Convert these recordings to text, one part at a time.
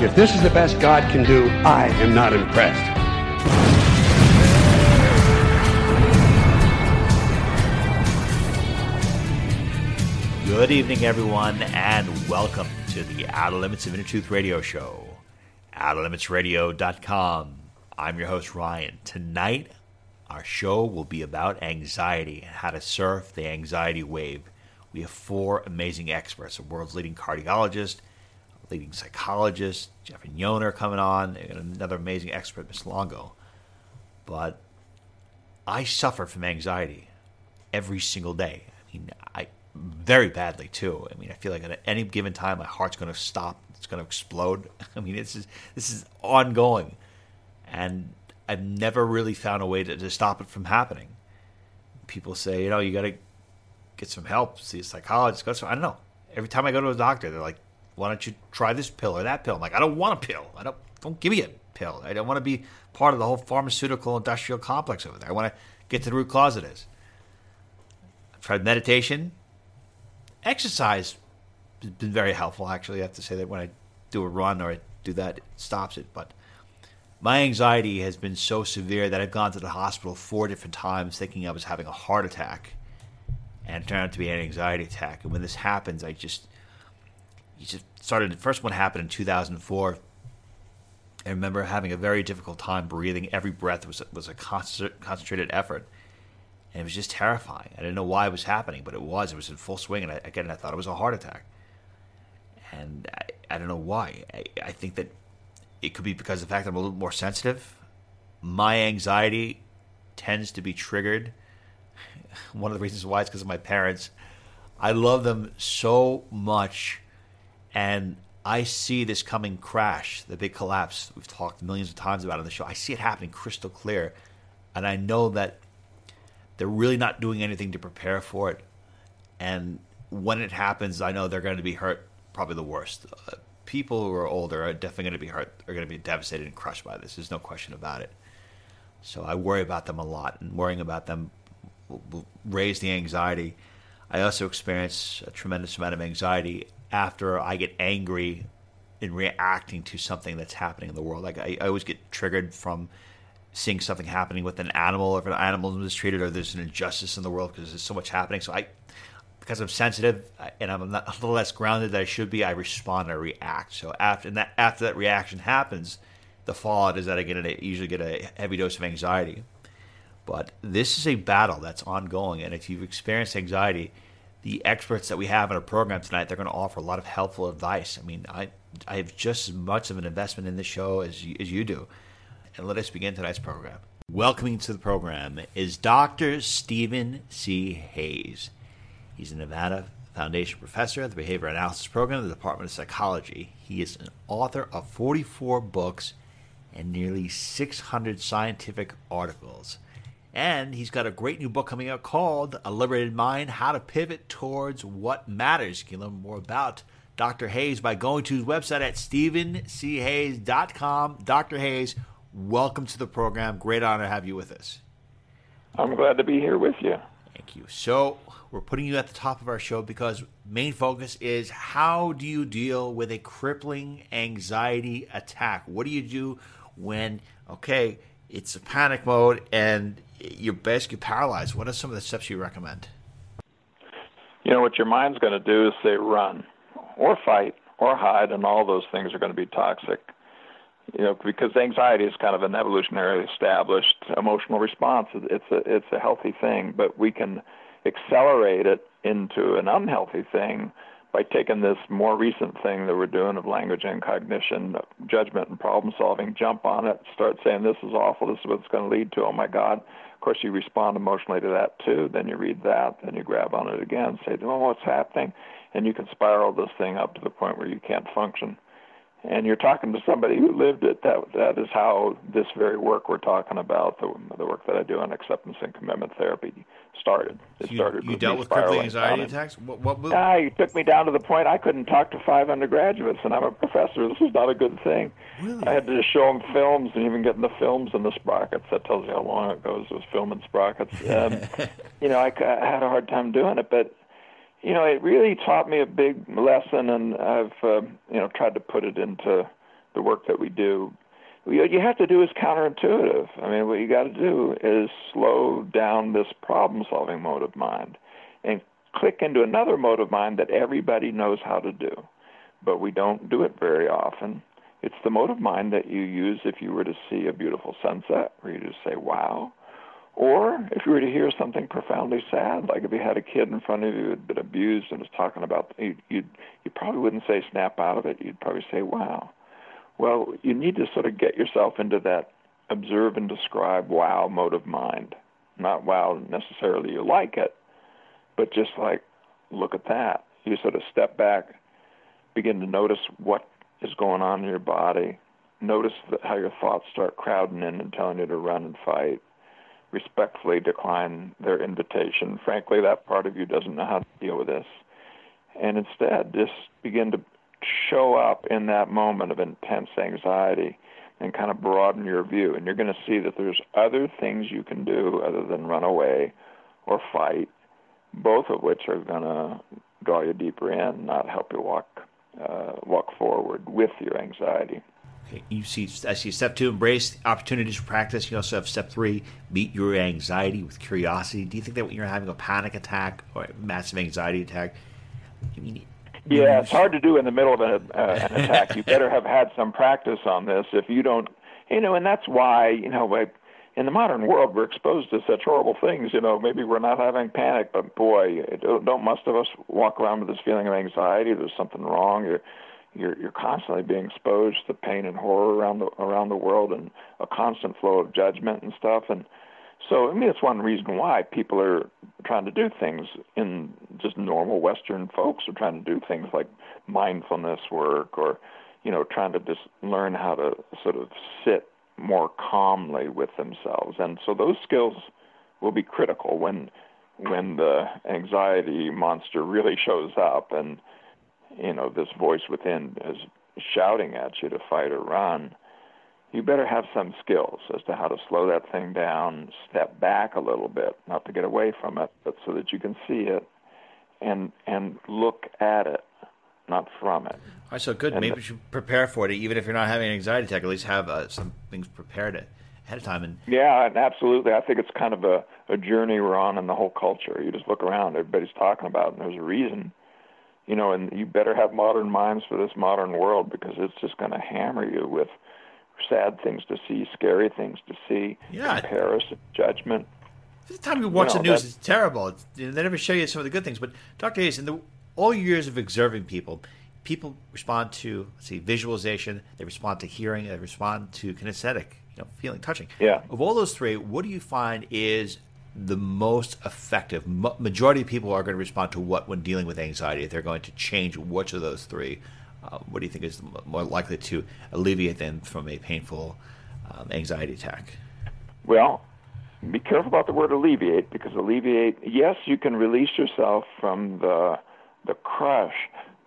If this is the best God can do, I am not impressed. Good evening, everyone, and welcome to the Outer Limits of Inner Truth Radio Show. OuterLimitsRadio.com. I'm your host, Ryan. Tonight, our show will be about anxiety and how to surf the anxiety wave. We have four amazing experts, the world's leading cardiologist, leading psychologist, Jeffrey Yoner coming on, and another amazing expert, Miss Longo. But I suffer from anxiety every single day. I mean, I very badly too. I mean, I feel like at any given time my heart's going to stop. It's going to explode. I mean, this is this is ongoing, and I've never really found a way to, to stop it from happening. People say, you know, you got to get some help, see a psychologist. Go. To, I don't know. Every time I go to a doctor, they're like, "Why don't you try this pill or that pill?" I'm like, "I don't want a pill. I don't. Don't give me a pill. I don't want to be part of the whole pharmaceutical industrial complex over there. I want to get to the root cause of this." I've tried meditation exercise has been very helpful. Actually, I have to say that when I do a run or I do that, it stops it. But my anxiety has been so severe that I've gone to the hospital four different times thinking I was having a heart attack, and it turned out to be an anxiety attack. And when this happens, I just you just started. The first one happened in 2004. I remember having a very difficult time breathing. Every breath was was a concentrated effort and it was just terrifying. I didn't know why it was happening, but it was. It was in full swing, and I, again, I thought it was a heart attack. And I, I don't know why. I, I think that it could be because of the fact that I'm a little more sensitive. My anxiety tends to be triggered. One of the reasons why is because of my parents. I love them so much, and I see this coming crash, the big collapse. We've talked millions of times about on the show. I see it happening crystal clear, and I know that they're really not doing anything to prepare for it. And when it happens, I know they're going to be hurt probably the worst. Uh, people who are older are definitely going to be hurt, are going to be devastated and crushed by this. There's no question about it. So I worry about them a lot, and worrying about them will raise the anxiety. I also experience a tremendous amount of anxiety after I get angry in reacting to something that's happening in the world. Like I, I always get triggered from seeing something happening with an animal, or if an animal is mistreated, or there's an injustice in the world because there's so much happening. So I, because I'm sensitive and I'm not, a little less grounded than I should be, I respond, I react. So after that, after that reaction happens, the fallout is that I get a, usually get a heavy dose of anxiety. But this is a battle that's ongoing, and if you've experienced anxiety, the experts that we have in our program tonight, they're going to offer a lot of helpful advice. I mean, I I have just as much of an investment in this show as you, as you do and let us begin tonight's program. Welcoming to the program is Dr. Stephen C. Hayes. He's a Nevada Foundation professor at the Behavior Analysis Program of the Department of Psychology. He is an author of 44 books and nearly 600 scientific articles. And he's got a great new book coming out called A Liberated Mind How to Pivot Towards What Matters. You can learn more about Dr. Hayes by going to his website at stephenchayes.com. Dr. Hayes, welcome to the program. Great honor to have you with us. I'm glad to be here with you. Thank you. So, we're putting you at the top of our show because main focus is how do you deal with a crippling anxiety attack? What do you do when okay, it's a panic mode and you're basically paralyzed? What are some of the steps you recommend? You know what your mind's going to do is say run or fight or hide and all those things are going to be toxic you know, because anxiety is kind of an evolutionarily established emotional response. It's a it's a healthy thing, but we can accelerate it into an unhealthy thing by taking this more recent thing that we're doing of language and cognition, judgment and problem solving, jump on it, start saying this is awful, this is what it's going to lead to. Oh my God! Course, you respond emotionally to that too. Then you read that, then you grab on it again, say, "Oh, what's happening?" And you can spiral this thing up to the point where you can't function and you're talking to somebody who lived it. That that is how this very work we're talking about, the the work that I do on acceptance and commitment therapy, started. It you, started. you with dealt with crippling anxiety attacks. What? what, what Ah, he took me down to the point I couldn't talk to five undergraduates, and I'm a professor. This is not a good thing. Really? I had to just show them films and even getting the films and the sprockets. That tells you how long it goes with film and sprockets. Um, you know, I, I had a hard time doing it, but you know, it really taught me a big lesson, and I've uh, you know tried to put it into the work that we do. What you have to do is counterintuitive. I mean, what you got to do is slow down this problem-solving mode of mind and click into another mode of mind that everybody knows how to do, but we don't do it very often. It's the mode of mind that you use if you were to see a beautiful sunset, where you just say, wow. Or if you were to hear something profoundly sad, like if you had a kid in front of you who had been abused and was talking about, you you'd you probably wouldn't say snap out of it. You'd probably say, wow. Well, you need to sort of get yourself into that observe and describe wow mode of mind. Not wow necessarily you like it, but just like, look at that. You sort of step back, begin to notice what is going on in your body. Notice how your thoughts start crowding in and telling you to run and fight. Respectfully decline their invitation. Frankly, that part of you doesn't know how to deal with this. And instead, just begin to show up in that moment of intense anxiety and kind of broaden your view. And you're going to see that there's other things you can do other than run away or fight, both of which are going to draw you deeper in, not help you walk uh, walk forward with your anxiety. You see, I see step two, embrace opportunities for practice. You also have step three, meet your anxiety with curiosity. Do you think that when you're having a panic attack or a massive anxiety attack, you mean, Yeah, it's hard to do in the middle of an, uh, an attack. You better have had some practice on this. If you don't, you know, and that's why, you know, like in the modern world, we're exposed to such horrible things. You know, maybe we're not having panic, but boy, don't, don't most of us walk around with this feeling of anxiety? There's something wrong. You're you're you're constantly being exposed to pain and horror around the around the world, and a constant flow of judgment and stuff. And so, I mean, it's one reason why people are trying to do things in just normal Western folks are trying to do things like mindfulness work, or you know, trying to just learn how to sort of sit more calmly with themselves. And so those skills will be critical when when the anxiety monster really shows up and you know this voice within is shouting at you to fight or run you better have some skills as to how to slow that thing down step back a little bit not to get away from it but so that you can see it and and look at it not from it All right, so good. And Maybe the- you should prepare for it, even if you're not having an anxiety attack. At least have uh, some things prepared ahead of time. And Yeah, absolutely. I think it's kind of a, a journey we're on in the whole culture. You just look around, everybody's talking about it, and there's a reason. You know, and you better have modern minds for this modern world because it's just going to hammer you with sad things to see, scary things to see, Yeah. comparison, judgment. the time you watch You know, the news, it's terrible. It's, you know, they never show you some of the good things. But Dr. Hayes, in the all years of observing people, people respond to let's see visualization, they respond to hearing, they respond to kinesthetic, you know, feeling, touching. Yeah. Of all those three, what do you find is the most effective? Majority of people are going to respond to what when dealing with anxiety. If they're going to change which of those three, uh, what do you think is more likely to alleviate them from a painful um, anxiety attack? Well, be careful about the word alleviate because alleviate, yes, you can release yourself from the the crush,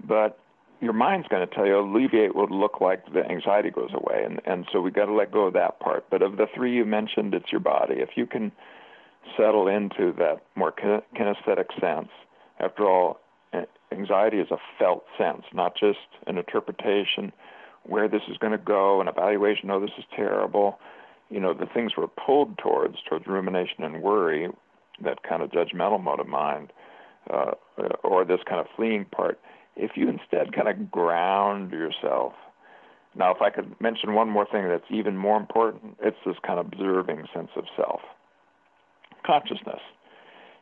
but your mind's going to tell you alleviate would look like the anxiety goes away, and and so we got to let go of that part. But of the three you mentioned, it's your body. If you can settle into that more kinesthetic sense, after all, anxiety is a felt sense, not just an interpretation where this is going to go, an evaluation. Oh, this is terrible you know, the things we're pulled towards, towards rumination and worry, that kind of judgmental mode of mind, uh, or this kind of fleeing part, if you instead kind of ground yourself. Now, if I could mention one more thing that's even more important, it's this kind of observing sense of self. Consciousness.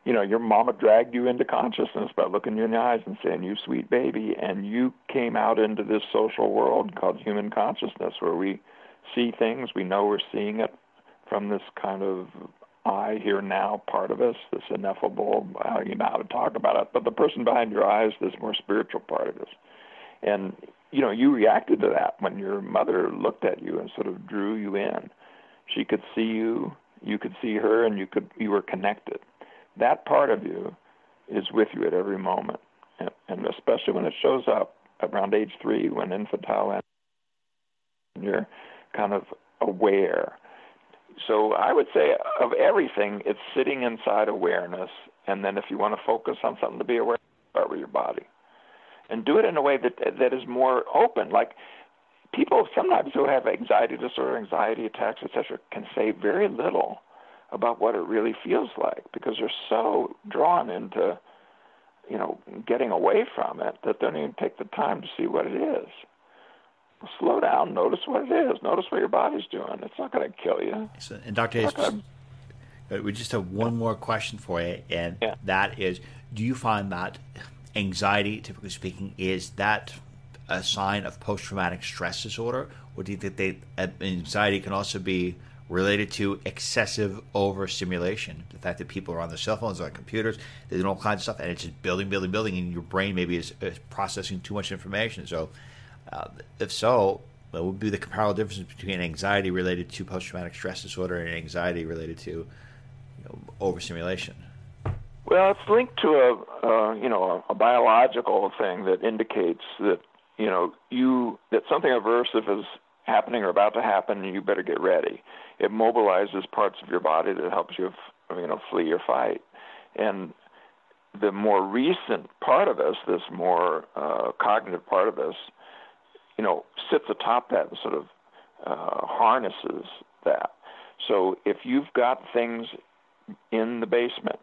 You know, your mama dragged you into consciousness by looking you in the eyes and saying, You sweet baby, and you came out into this social world called human consciousness where we see things, we know we're seeing it from this kind of I here now part of us, this ineffable, well, you know how to talk about it, but the person behind your eyes, this more spiritual part of us. And you know, you reacted to that when your mother looked at you and sort of drew you in. She could see you, you could see her, and you could you were connected. That part of you is with you at every moment, and, and especially when it shows up around age three, when infantile, and you're kind of aware. So I would say of everything, it's sitting inside awareness, and then if you want to focus on something to be aware, start with your body and do it in a way that that is more open. Like people sometimes who have anxiety disorder, anxiety attacks, etc., can say very little about what it really feels like because they're so drawn into you know getting away from it that they don't even take the time to see what it is. Slow down, notice what it is, notice what your body's doing. It's not going to kill you. So, and Dr. Hayes, gonna... Uh, we just have one more question for you, and yeah. that is: Do you find that anxiety, typically speaking, is that a sign of post traumatic stress disorder? Or do you think uh, anxiety can also be related to excessive overstimulation? The fact that people are on their cell phones, on computers, they're doing all kinds of stuff, and it's just building, building, building, and your brain maybe is, is processing too much information. So, uh, if so, what would be the comparable difference between anxiety related to post traumatic stress disorder and anxiety related to you know, overstimulation? Well, it's linked to a uh, you know a, a biological thing that indicates that you know you that something aversive is happening or about to happen, and you better get ready. It mobilizes parts of your body that helps you you know flee or fight, and the more recent part of us, this more uh, cognitive part of us, you know, sits atop that and sort of uh, harnesses that. So if you've got things in the basement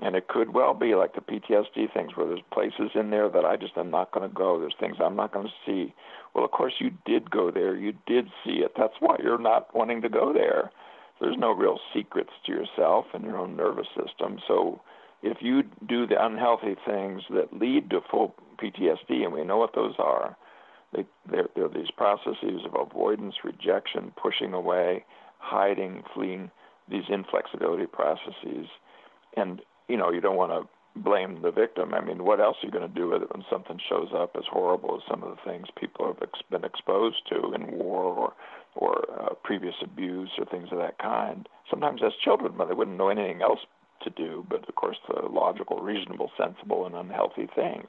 and it could well be like the PTSD things where there's places in there that I just am not going to go. There's things I'm not going to see. Well, of course, you did go there. You did see it. That's why you're not wanting to go there. There's no real secrets to yourself and your own nervous system. So if you do the unhealthy things that lead to full PTSD, and we know what those are, they, they're, they're these processes of avoidance, rejection, pushing away, hiding, fleeing, these inflexibility processes. And you know, you don't want to blame the victim. I mean, what else are you going to do with it when something shows up as horrible as some of the things people have ex- been exposed to in war or or uh, previous abuse or things of that kind? Sometimes as children, but they wouldn't know anything else to do, but of course the logical, reasonable, sensible, and unhealthy things.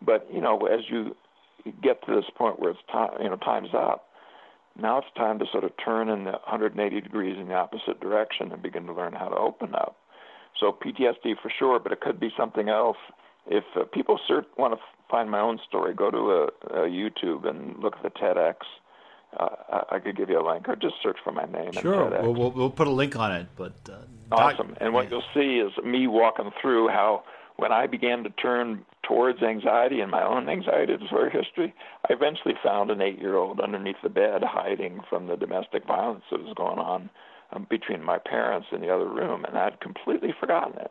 But you know, as you get to this point where it's time, you know, time's up. Now it's time to sort of turn in the 180 degrees in the opposite direction and begin to learn how to open up so PTSD for sure, but it could be something else. If uh, people search, want to find my own story, go to a, a YouTube and look at the TEDx. Uh, I could give you a link, or just search for my name. Sure, we'll, we'll, we'll put a link on it. But uh, awesome. and what you'll see is me walking through how when I began to turn towards anxiety and my own anxiety disorder history, I eventually found an eight-year-old underneath the bed hiding from the domestic violence that was going on um, between my parents in the other room, and I'd completely forgotten it.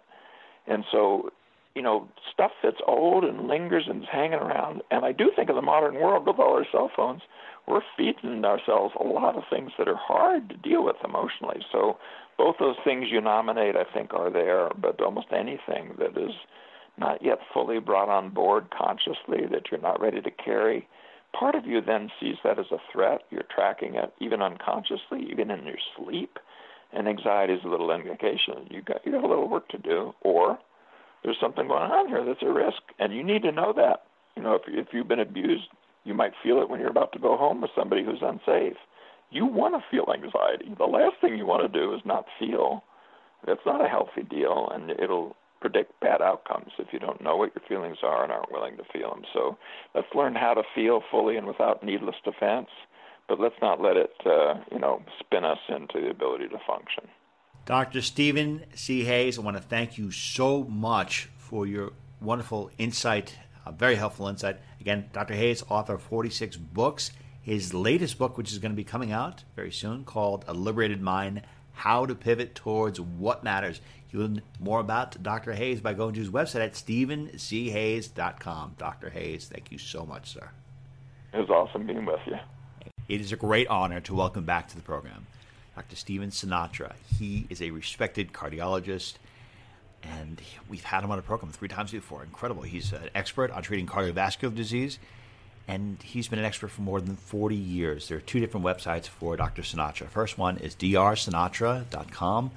And so, you know, stuff that's old and lingers and is hanging around. And I do think in the modern world with all our cell phones, we're feeding ourselves a lot of things that are hard to deal with emotionally. So both those things you nominate, I think, are there, but almost anything that is not yet fully brought on board consciously that you're not ready to carry part of you then sees that as a threat. You're tracking it even unconsciously, even in your sleep and anxiety is a little indication you got you got a little work to do, or there's something going on here that's a risk, and you need to know that. You know, if if you've been abused, you might feel it when you're about to go home with somebody who's unsafe. You want to feel anxiety. The last thing you want to do is not feel. That's not a healthy deal, and it'll predict bad outcomes if you don't know what your feelings are and aren't willing to feel them. So let's learn how to feel fully and without needless defense but let's not let it, uh, you know, spin us into the ability to function. Dr. Stephen C. Hayes, I want to thank you so much for your wonderful insight, a very helpful insight. Again, Dr. Hayes, author of 46 books. His latest book, which is going to be coming out very soon, called A Liberated Mind How to Pivot Towards What Matters. You learn more about Dr. Hayes by going to his website at stephenchayes.com. Dr. Hayes, thank you so much, sir. It was awesome being with you. It is a great honor to welcome back to the program Dr. Stephen Sinatra. He is a respected cardiologist, and we've had him on the program three times before. Incredible. He's an expert on treating cardiovascular disease. and he's been an expert for more than 40 years. There are two different websites for Dr. Sinatra. First one is drsinatra.com,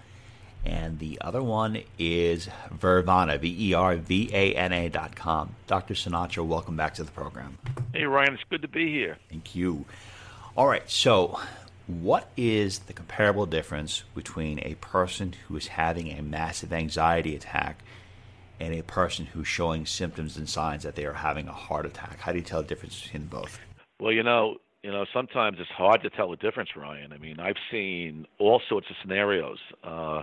and the other one is Vervana, V E R V A N A.com. Dr. Sinatra, welcome back to the program. Hey, Ryan, it's good to be here. Thank you. All right, so what is the comparable difference between a person who is having a massive anxiety attack and a person who's showing symptoms and signs that they are having a heart attack? How do you tell the difference between both? Well, you know, you know, sometimes it's hard to tell the difference, Ryan. I mean, I've seen all sorts of scenarios. Uh,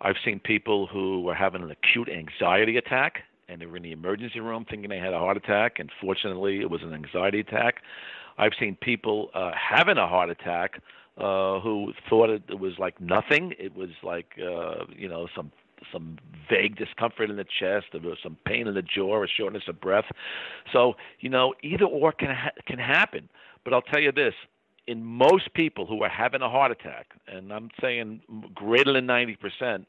I've seen people who were having an acute anxiety attack and they were in the emergency room thinking they had a heart attack, and fortunately, it was an anxiety attack. I've seen people uh, having a heart attack uh, who thought it, it was like nothing. It was like uh, you know some some vague discomfort in the chest, or some pain in the jaw, or shortness of breath. So you know either or can ha- can happen. But I'll tell you this: in most people who are having a heart attack, and I'm saying greater than ninety percent,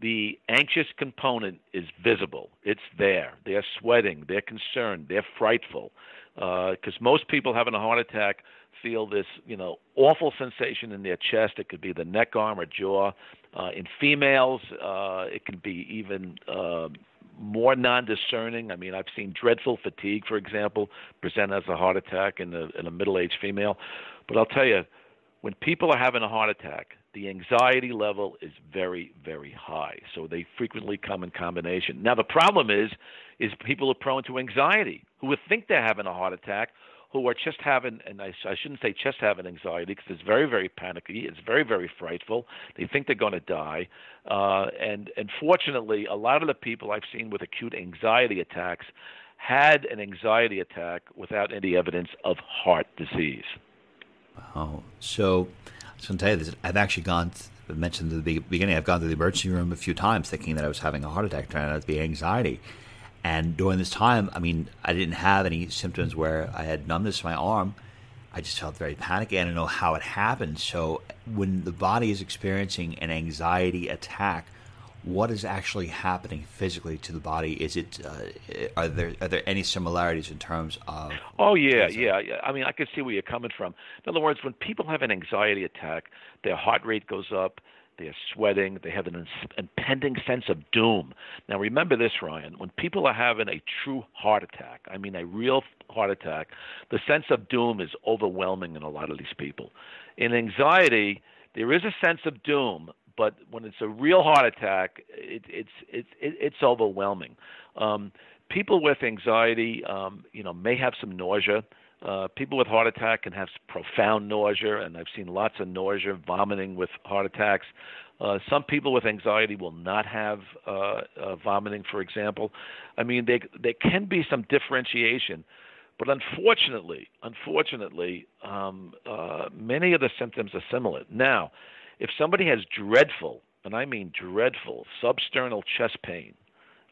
the anxious component is visible. It's there. They're sweating. They're concerned. They're frightful. Because uh, most people having a heart attack feel this, you know, awful sensation in their chest. It could be the neck, arm, or jaw. Uh, in females, uh, it can be even uh, more non-discerning. I mean, I've seen dreadful fatigue, for example, present as a heart attack in a, in a middle-aged female. But I'll tell you, when people are having a heart attack, the anxiety level is very, very high. So they frequently come in combination. Now the problem is, is people are prone to anxiety who would think they're having a heart attack, who are just having, and I, I shouldn't say just having anxiety because it's very, very panicky. It's very, very frightful. They think they're going to die. Uh, and unfortunately, a lot of the people I've seen with acute anxiety attacks had an anxiety attack without any evidence of heart disease. Oh, so I was going to tell you this. I've actually gone. I mentioned at the beginning. I've gone to the emergency room a few times, thinking that I was having a heart attack, turning out to be anxiety. And during this time, I mean, I didn't have any symptoms where I had numbness in my arm. I just felt very panicky. I don't know how it happened. So when the body is experiencing an anxiety attack, what is actually happening physically to the body? Is it uh, are there are there any similarities in terms of? Oh yeah, yeah, yeah. I mean, I can see where you're coming from. In other words, when people have an anxiety attack, their heart rate goes up. They're sweating. They have an impending sense of doom. Now, remember this, Ryan. When people are having a true heart attack, I mean a real heart attack, the sense of doom is overwhelming in a lot of these people. In anxiety, there is a sense of doom, but when it's a real heart attack, it, it's it's it's overwhelming. Um, people with anxiety, um, you know, may have some nausea. Uh, people with heart attack can have profound nausea, and I've seen lots of nausea, vomiting with heart attacks. Uh, some people with anxiety will not have uh, uh, vomiting, for example. I mean, there there can be some differentiation, but unfortunately, unfortunately, um, uh, many of the symptoms are similar. Now, if somebody has dreadful, and I mean dreadful, substernal chest pain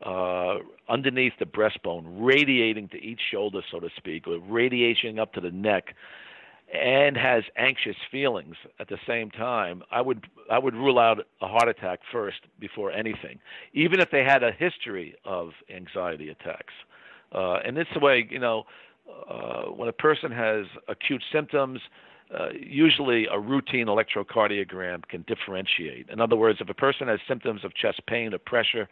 uh, underneath the breastbone, radiating to each shoulder, so to speak, or radiating up to the neck, and has anxious feelings at the same time, I would I would rule out a heart attack first before anything, even if they had a history of anxiety attacks. Uh, and the way you know uh, when a person has acute symptoms uh, usually a routine electrocardiogram can differentiate. In other words, if a person has symptoms of chest pain or pressure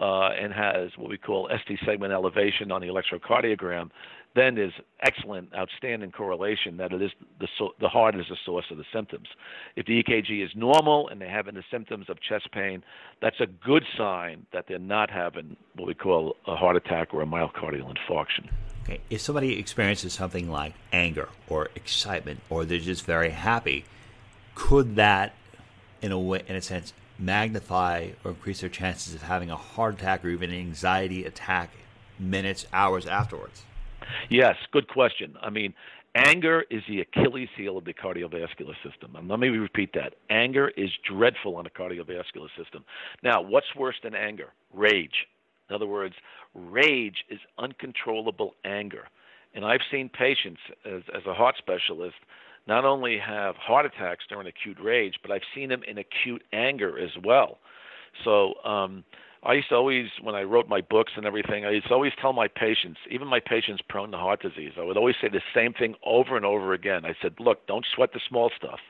uh, and has what we call ST segment elevation on the electrocardiogram, then there's excellent, outstanding correlation that it is the, the heart is the source of the symptoms. If the EKG is normal and they're having the symptoms of chest pain, that's a good sign that they're not having what we call a heart attack or a myocardial infarction. Okay, if somebody experiences something like anger or excitement, or they're just very happy, could that, in a way, in a sense, magnify or increase their chances of having a heart attack or even an anxiety attack minutes, hours afterwards? Yes, good question. I mean, anger is the Achilles heel of the cardiovascular system. And let me repeat that. Anger is dreadful on the cardiovascular system. Now, what's worse than anger? Rage. In other words, rage is uncontrollable anger. And I've seen patients as, as a heart specialist not only have heart attacks during acute rage, but I've seen them in acute anger as well. So um, I used to always, when I wrote my books and everything, I used to always tell my patients, even my patients prone to heart disease, I would always say the same thing over and over again. I said, look, don't sweat the small stuff.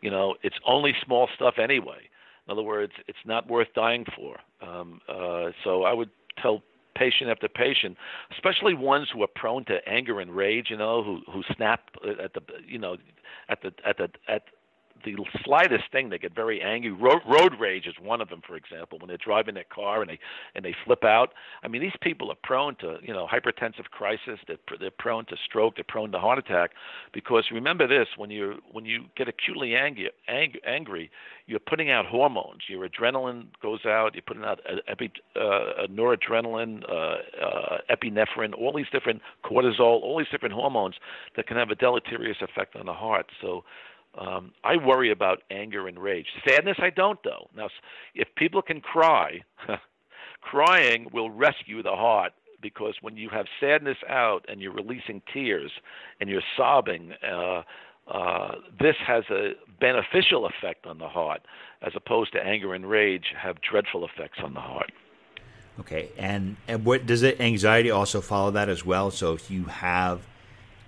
You know, it's only small stuff anyway. In other words, it's not worth dying for. Um, uh, so I would tell patient after patient, especially ones who are prone to anger and rage, you know, who who snap at the you know at the at the at the slightest thing they get very angry. Road, road rage is one of them, for example, when they're driving their car and they and they flip out. I mean, these people are prone to you know hypertensive crisis. They're they're prone to stroke. They're prone to heart attack because remember this: when you when you get acutely angry, ang, angry, you're putting out hormones. Your adrenaline goes out. You're putting out epi, uh, noradrenaline, uh, uh, epinephrine, all these different cortisol, all these different hormones that can have a deleterious effect on the heart. So um, I worry about anger and rage. Sadness, I don't, though. Now, if people can cry, crying will rescue the heart because when you have sadness out and you're releasing tears and you're sobbing, uh, uh, this has a beneficial effect on the heart as opposed to anger and rage have dreadful effects on the heart. Okay, and, and what does it anxiety also follow that as well? So if you have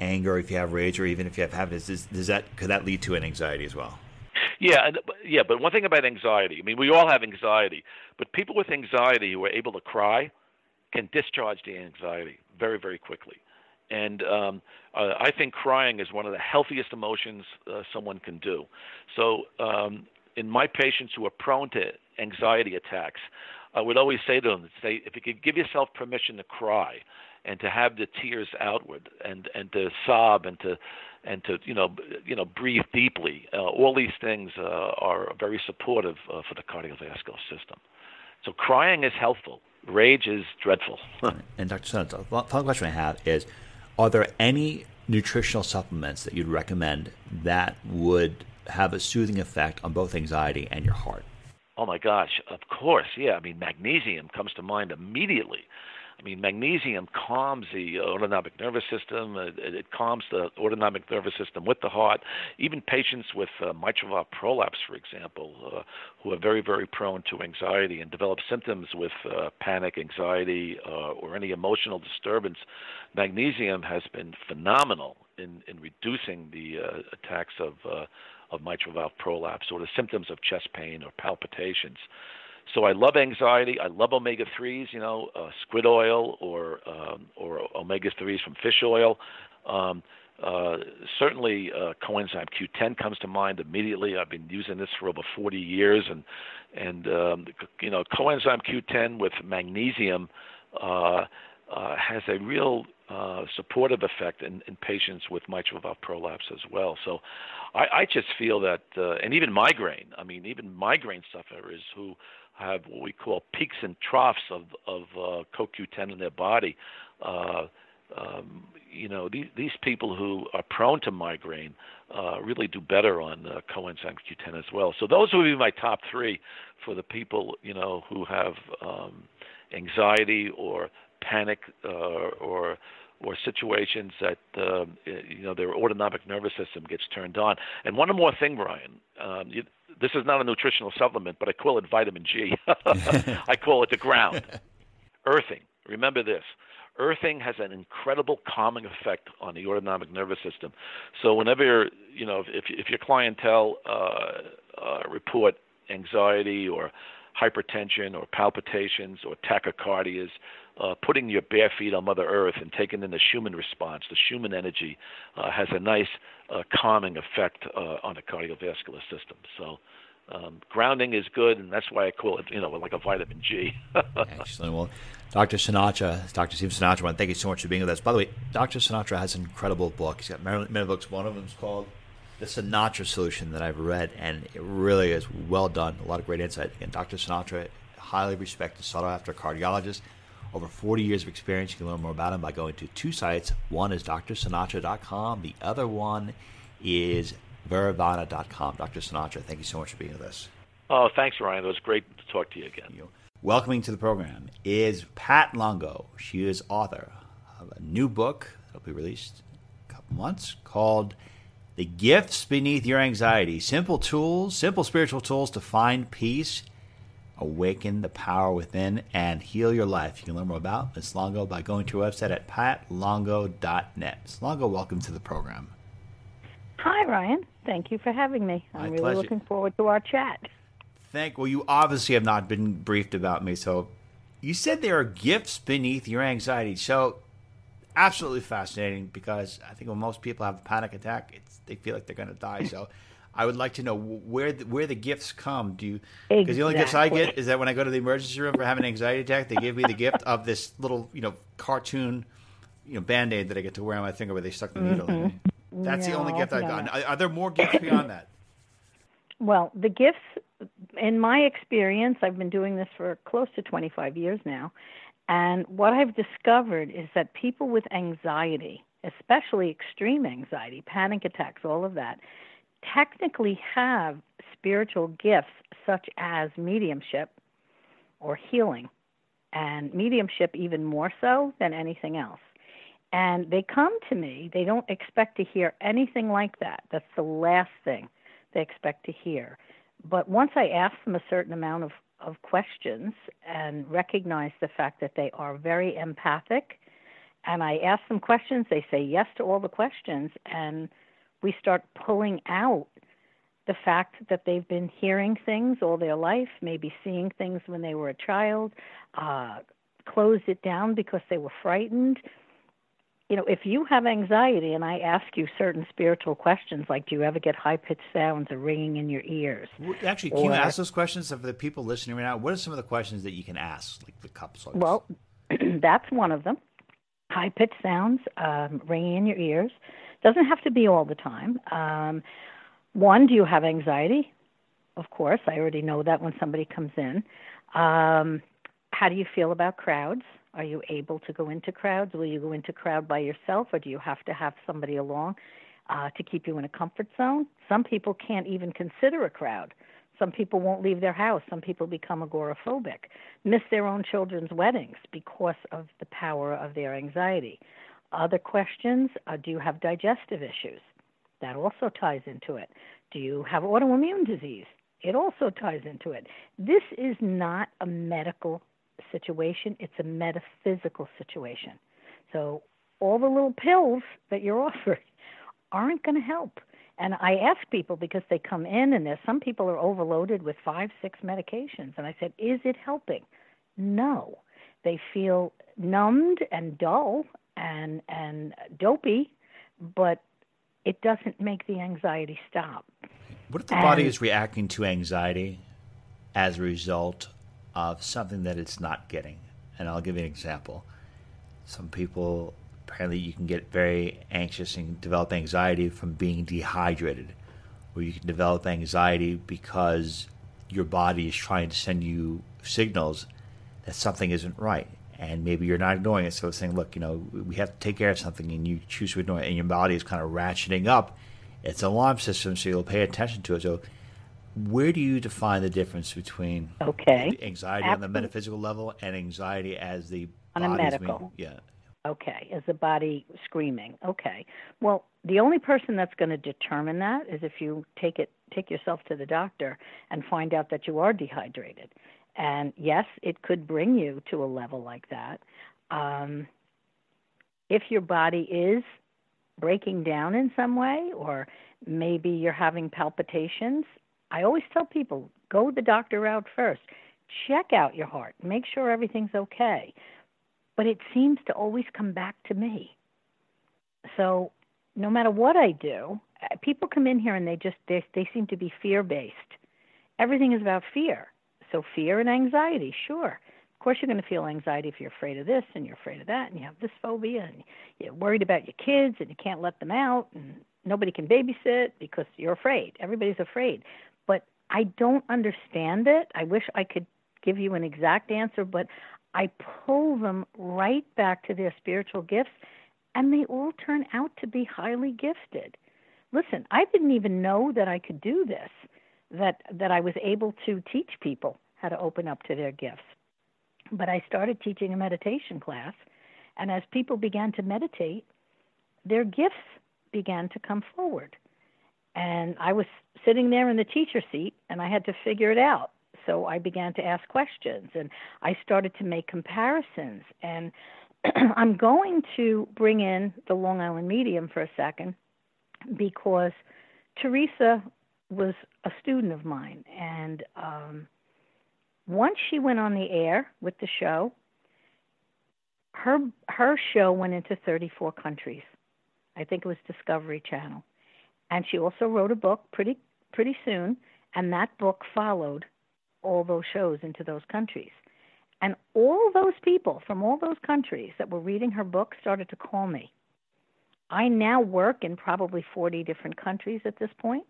anger, if you have rage, or even if you have happiness, does, does that could that lead to an anxiety as well? Yeah, yeah. But one thing about anxiety, I mean, we all have anxiety, but people with anxiety who are able to cry can discharge the anxiety very, very quickly. And um, uh, I think crying is one of the healthiest emotions uh, someone can do. So, um, in my patients who are prone to anxiety attacks, I would always say to them, say, if you could give yourself permission to cry, and to have the tears outward and and to sob and to and to you know you know breathe deeply. Uh, all these things uh, are very supportive uh, for the cardiovascular system. So crying is helpful. Rage is dreadful. and Dr. Son, the final question I have is: Are there any nutritional supplements that you'd recommend that would have a soothing effect on both anxiety and your heart? Oh my gosh, of course, yeah. I mean, magnesium comes to mind immediately. I mean, magnesium calms the autonomic nervous system. It, it calms the autonomic nervous system with the heart. Even patients with uh, mitral valve prolapse, for example, uh, who are very, very prone to anxiety and develop symptoms with uh, panic, anxiety, uh, or any emotional disturbance, magnesium has been phenomenal in, in reducing the uh, attacks of, uh, of mitral valve prolapse or the symptoms of chest pain or palpitations. So I love anxiety. I love omega threes. You know, uh, squid oil or um, or omega threes from fish oil. Um, uh, certainly, uh, coenzyme Q10 comes to mind immediately. I've been using this for over 40 years, and and um, you know, coenzyme Q10 with magnesium uh, uh, has a real uh, supportive effect in, in patients with mitral valve prolapse as well. So, I, I just feel that, uh, and even migraine. I mean, even migraine sufferers who have what we call peaks and troughs of of uh, CoQ10 in their body. Uh, um, you know, these these people who are prone to migraine uh, really do better on coenzyme Q10 as well. So those would be my top three for the people you know who have um, anxiety or panic uh, or or situations that uh, you know their autonomic nervous system gets turned on. And one more thing, Brian, um, you, this is not a nutritional supplement, but I call it vitamin G. I call it the ground. Earthing. Remember this. Earthing has an incredible calming effect on the autonomic nervous system. So whenever you know, if if your clientele uh, uh, report anxiety or hypertension or palpitations or tachycardias, uh, putting your bare feet on Mother Earth and taking in the Schumann response, the Schumann energy, uh, has a nice uh, calming effect uh, on the cardiovascular system. So. Um, grounding is good, and that's why I call it, you know, like a vitamin G. Excellent. Well, Dr. Sinatra, Dr. Steve Sinatra, I want to thank you so much for being with us. By the way, Dr. Sinatra has an incredible book. He's got many, many books. One of them is called The Sinatra Solution that I've read, and it really is well done. A lot of great insight. And Dr. Sinatra, highly respected sought after cardiologist over 40 years of experience. You can learn more about him by going to two sites. One is drsinatra.com. The other one is vervana.com. Dr. Sinatra, thank you so much for being with us. Oh, thanks, Ryan. It was great to talk to you again. You. Welcoming to the program is Pat Longo. She is author of a new book that'll be released in a couple months called The Gifts Beneath Your Anxiety Simple Tools, Simple Spiritual Tools to Find Peace awaken the power within, and heal your life. You can learn more about Ms. Longo by going to her website at patlongo.net. Ms. Longo, welcome to the program. Hi, Ryan. Thank you for having me. My I'm really pleasure. looking forward to our chat. Thank. Well, you obviously have not been briefed about me, so you said there are gifts beneath your anxiety. So, absolutely fascinating because I think when most people have a panic attack, it's they feel like they're going to die. So, I would like to know where the, where the gifts come. Do you? Because the only gifts I get is that when I go to the emergency room for having an anxiety attack, they give me the gift of this little you know cartoon you know band aid that I get to wear on my finger where they stuck the needle in. me. Mm-hmm. That's the only gift I've no. gotten. Are, are there more gifts beyond that? Well, the gifts, in my experience, I've been doing this for close to 25 years now. And what I've discovered is that people with anxiety, especially extreme anxiety, panic attacks, all of that, technically have spiritual gifts such as mediumship or healing, and mediumship even more so than anything else. And they come to me, they don't expect to hear anything like that. That's the last thing they expect to hear. But once I ask them a certain amount of, of questions and recognize the fact that they are very empathic, and I ask them questions, they say yes to all the questions, and we start pulling out the fact that they've been hearing things all their life, maybe seeing things when they were a child, uh, closed it down because they were frightened. You know, if you have anxiety and I ask you certain spiritual questions like, do you ever get high pitched sounds or ringing in your ears? Actually, can you ask those questions for the people listening right now? What are some of the questions that you can ask, like the cups? Well, that's one of them. High pitched sounds, um, ringing in your ears. Doesn't have to be all the time. Um, one, do you have anxiety? Of course, I already know that when somebody comes in. Um, how do you feel about crowds? Are you able to go into crowds? Will you go into crowd by yourself, or do you have to have somebody along uh, to keep you in a comfort zone? Some people can't even consider a crowd. Some people won't leave their house. Some people become agoraphobic, miss their own children's weddings because of the power of their anxiety. Other questions uh, do you have digestive issues? That also ties into it. Do you have autoimmune disease? It also ties into it. This is not a medical situation, it's a metaphysical situation. So, all the little pills that you're offered aren't going to help. And I ask people because they come in and there's some people are overloaded with five, six medications. And I said, Is it helping? No. They feel numbed and dull and and dopey, but it doesn't make the anxiety stop. What if the body is reacting to anxiety as a result of something that it's not getting? And I'll give you an example. Some people apparently you can get very anxious and develop anxiety from being dehydrated, or you can develop anxiety because your body is trying to send you signals that something isn't right. And maybe you're not ignoring it. So it's saying, look, you know, we have to take care of something, and you choose to ignore it, and your body is kind of ratcheting up its alarm system, so you'll pay attention to it. So, where do you define the difference between Okay. anxiety on the metaphysical level and anxiety as the On a body's being- medical. yeah. Okay, is the body screaming? Okay. Well, the only person that's going to determine that is if you take it take yourself to the doctor and find out that you are dehydrated. And yes, it could bring you to a level like that. Um, if your body is breaking down in some way, or maybe you're having palpitations, I always tell people go the doctor route first. Check out your heart, make sure everything's okay but it seems to always come back to me. So no matter what I do, uh, people come in here and they just they they seem to be fear based. Everything is about fear. So fear and anxiety, sure. Of course you're going to feel anxiety if you're afraid of this and you're afraid of that and you have this phobia and you're worried about your kids and you can't let them out and nobody can babysit because you're afraid. Everybody's afraid. But I don't understand it. I wish I could give you an exact answer, but I pull them right back to their spiritual gifts, and they all turn out to be highly gifted. Listen, I didn't even know that I could do this, that that I was able to teach people how to open up to their gifts. But I started teaching a meditation class, and as people began to meditate, their gifts began to come forward. And I was sitting there in the teacher seat, and I had to figure it out. So I began to ask questions and I started to make comparisons. And I'm going to bring in the Long Island medium for a second because Teresa was a student of mine. And um, once she went on the air with the show, her her show went into 34 countries. I think it was Discovery Channel. And she also wrote a book pretty pretty soon, and that book followed all those shows into those countries. And all those people from all those countries that were reading her book started to call me. I now work in probably 40 different countries at this point,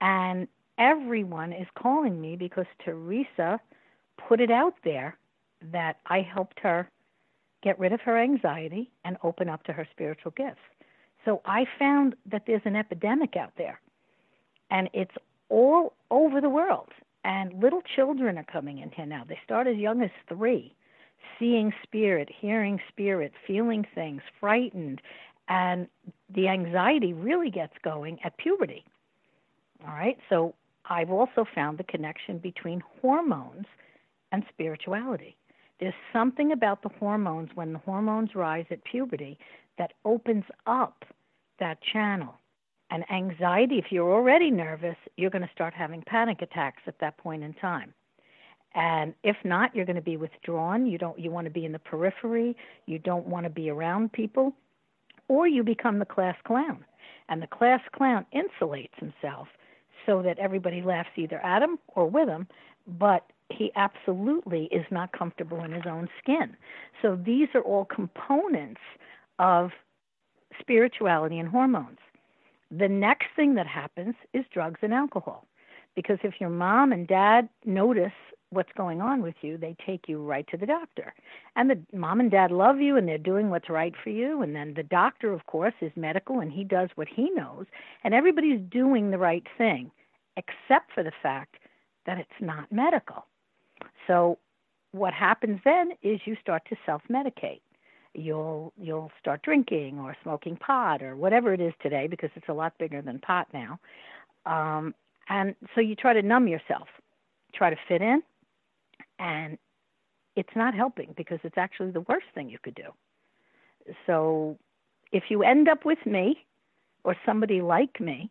and everyone is calling me because Theresa put it out there that I helped her get rid of her anxiety and open up to her spiritual gifts. So I found that there's an epidemic out there, and it's all over the world. And little children are coming in here now. They start as young as three, seeing spirit, hearing spirit, feeling things, frightened, and the anxiety really gets going at puberty. All right, so I've also found the connection between hormones and spirituality. There's something about the hormones when the hormones rise at puberty that opens up that channel. And anxiety, if you're already nervous, you're going to start having panic attacks at that point in time. And if not, you're going to be withdrawn. You don't you want to be in the periphery, you don't want to be around people, or you become the class clown. And the class clown insulates himself so that everybody laughs either at him or with him, but he absolutely is not comfortable in his own skin. So these are all components of spirituality and hormones. The next thing that happens is drugs and alcohol. Because if your mom and dad notice what's going on with you, they take you right to the doctor. And the mom and dad love you and they're doing what's right for you. And then the doctor, of course, is medical and he does what he knows. And everybody's doing the right thing, except for the fact that it's not medical. So what happens then is you start to self medicate you'll you'll start drinking or smoking pot or whatever it is today because it's a lot bigger than pot now um, and so you try to numb yourself try to fit in and it's not helping because it's actually the worst thing you could do so if you end up with me or somebody like me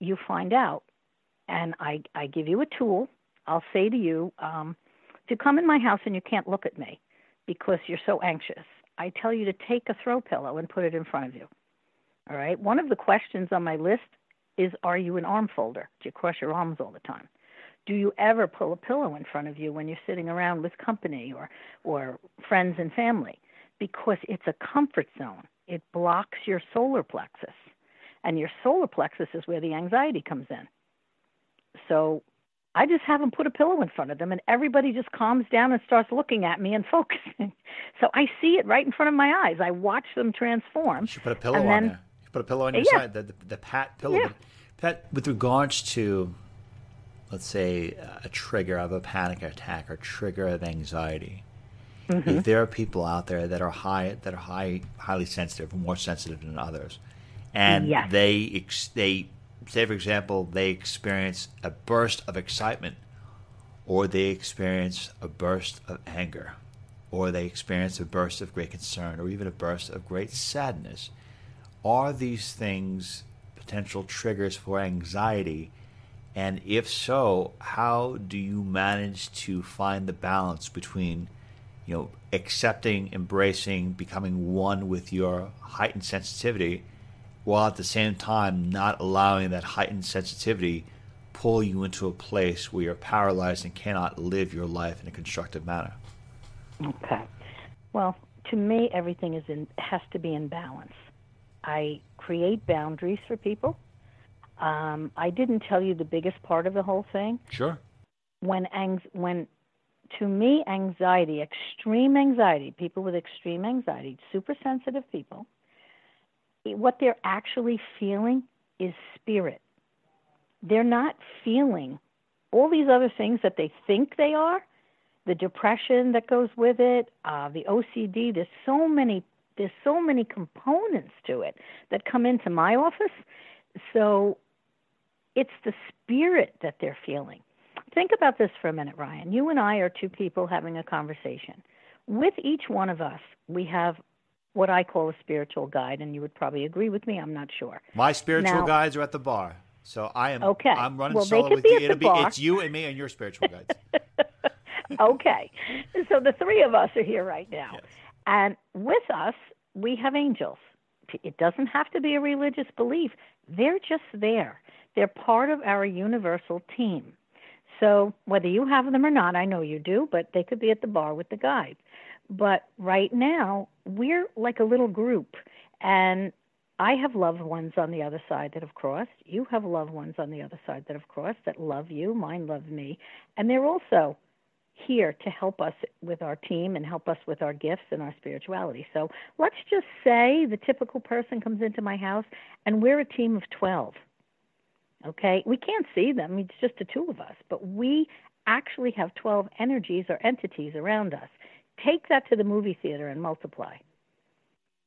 you find out and i i give you a tool i'll say to you um, if you come in my house and you can't look at me because you're so anxious I tell you to take a throw pillow and put it in front of you. All right. One of the questions on my list is Are you an arm folder? Do you cross your arms all the time? Do you ever pull a pillow in front of you when you're sitting around with company or, or friends and family? Because it's a comfort zone. It blocks your solar plexus. And your solar plexus is where the anxiety comes in. So I just have them put a pillow in front of them, and everybody just calms down and starts looking at me and focusing. So I see it right in front of my eyes. I watch them transform. You should put a pillow on then, there. You put a pillow on your yeah. side. The, the, the pat pillow. Yeah. Pat, with regards to, let's say, a trigger of a panic attack or trigger of anxiety. Mm-hmm. If there are people out there that are high, that are high, highly sensitive, more sensitive than others, and Yes. they they say, for example, they experience a burst of excitement, or they experience a burst of anger, or they experience a burst of great concern, or even a burst of great sadness. Are these things potential triggers for anxiety? And if so, how do you manage to find the balance between, you know, accepting, embracing, becoming one with your heightened sensitivity, while at the same time not allowing that heightened sensitivity pull you into a place where you're paralyzed and cannot live your life in a constructive manner? Okay. Well, to me, everything is in has to be in balance. I create boundaries for people. Um, I didn't tell you the biggest part of the whole thing. Sure. When ang- when to me anxiety, extreme anxiety, people with extreme anxiety, super sensitive people, what they're actually feeling is spirit. They're not feeling all these other things that they think they are, the depression that goes with it, uh, the OCD. There's so many there's so many components to it that come into my office. So it's the spirit that they're feeling. think about this for a minute, Ryan. You and I are two people having a conversation. With each one of us, we have what I call a spiritual guide, and you would probably agree with me. I'm not sure. My spiritual Now- guides are at the bar, so I am. Okay. I'm running Well, solo with you. It'll be bar. it's you and me and your spiritual guides. okay. So the three of us are here right now. And with us, we have angels. It doesn't have to be a religious belief, they're just there. They're part of our universal team. So whether you have them or not, I know you do, but they could be at the bar with the guide. But right now, we're like a little group. And I have loved ones on the other side that have crossed. You have loved ones on the other side that have crossed that love you. Mine love me. And they're also here to help us with our team and help us with our gifts and our spirituality. So let's just say the typical person comes into my house and we're a team of 12. Okay? We can't see them, it's just the two of us, but we actually have 12 energies or entities around us. Take that to the movie theater and multiply.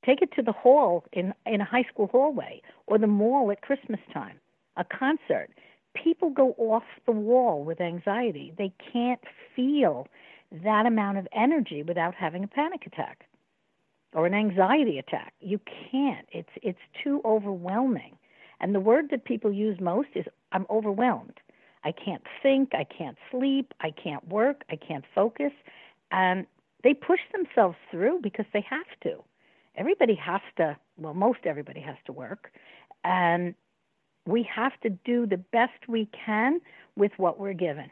Take it to the hall in, in a high school hallway or the mall at Christmas time, a concert people go off the wall with anxiety. They can't feel that amount of energy without having a panic attack or an anxiety attack. You can't. It's it's too overwhelming. And the word that people use most is I'm overwhelmed. I can't think, I can't sleep, I can't work, I can't focus. And they push themselves through because they have to. Everybody has to, well, most everybody has to work. And we have to do the best we can with what we're given.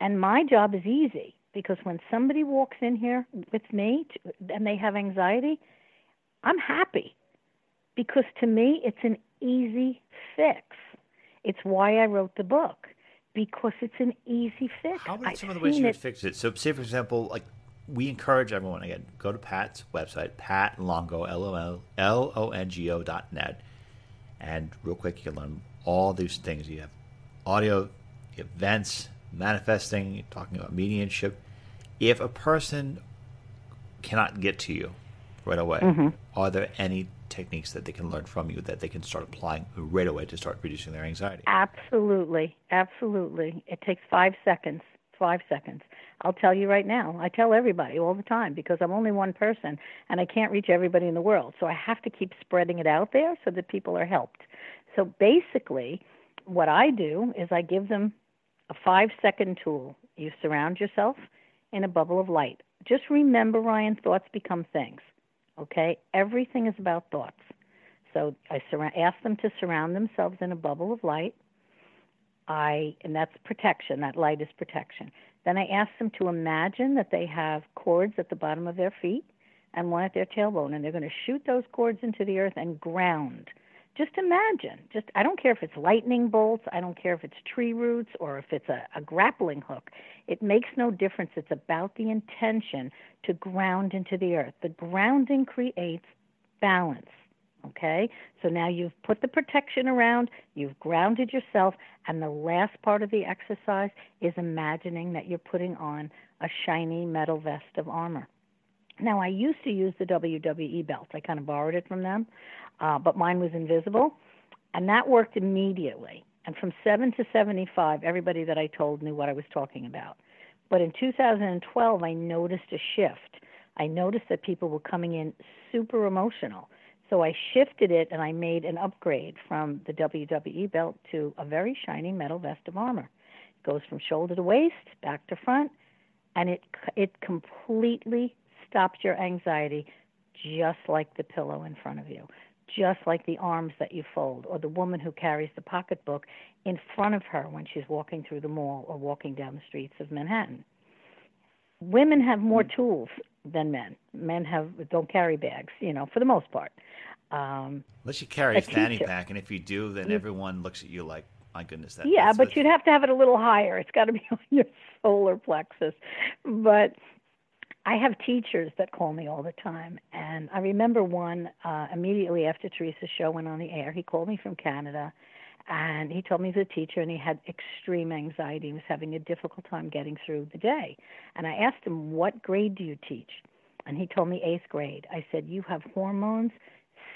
And my job is easy because when somebody walks in here with me and they have anxiety, I'm happy because to me it's an easy fix. It's why I wrote the book because it's an easy fix. How about I've some of the ways you would fix it? So, say for example, like we encourage everyone again go to Pat's website, Pat Longo L O L L O N G O dot net, and real quick you can learn all these things. You have audio, events, manifesting, talking about mediumship. If a person cannot get to you right away, Mhm. are there any techniques that they can learn from you that they can start applying right away to start reducing their anxiety? Absolutely, absolutely. It takes five seconds. Five seconds. I'll tell you right now. I tell everybody all the time because I'm only one person and I can't reach everybody in the world. So I have to keep spreading it out there so that people are helped. So basically, what I do is I give them a five second tool. You surround yourself in a bubble of light. Just remember, Ryan, thoughts become things. Okay? Everything is about thoughts. So I surra- ask them to surround themselves in a bubble of light. I and that's protection. That light is protection. Then I ask them to imagine that they have cords at the bottom of their feet and one at their tailbone, and they're going to shoot those cords into the earth and ground. Just imagine. Just I don't care if it's lightning bolts. I don't care if it's tree roots or if it's a, a grappling hook. It makes no difference. It's about the intention to ground into the earth. The grounding creates balance. Okay? So now you've put the protection around, you've grounded yourself, and the last part of the exercise is imagining that you're putting on a shiny metal vest of armor. Now, I used to use the WWE belt. I kind of borrowed it from them, uh, but mine was invisible, and that worked immediately. And from 7 to 75, everybody that I told knew what I was talking about. But in 2012, I noticed a shift. I noticed that people were coming in super emotional. So I shifted it and I made an upgrade from the WWE belt to a very shiny metal vest of armor. It goes from shoulder to waist, back to front, and it it completely stops your anxiety just like the pillow in front of you, just like the arms that you fold or the woman who carries the pocketbook in front of her when she's walking through the mall or walking down the streets of Manhattan. Women have more tools than men. Men have don't carry bags, you know, for the most part. Um, Unless you carry a a fanny teacher. pack, and if you do, then You- everyone looks at you like, "My goodness, that." yeah, but you'd have to have it a little higher. It's got to be on your solar plexus. But I have teachers that call me all the time, and I remember one uh, immediately after Theresa's show went on the air. He called me from Canada, and he told me he's a teacher and he had extreme anxiety. He was having a difficult time getting through the day, and I asked him, "What grade do you teach?" And he told me eighth grade. I said, "You have hormones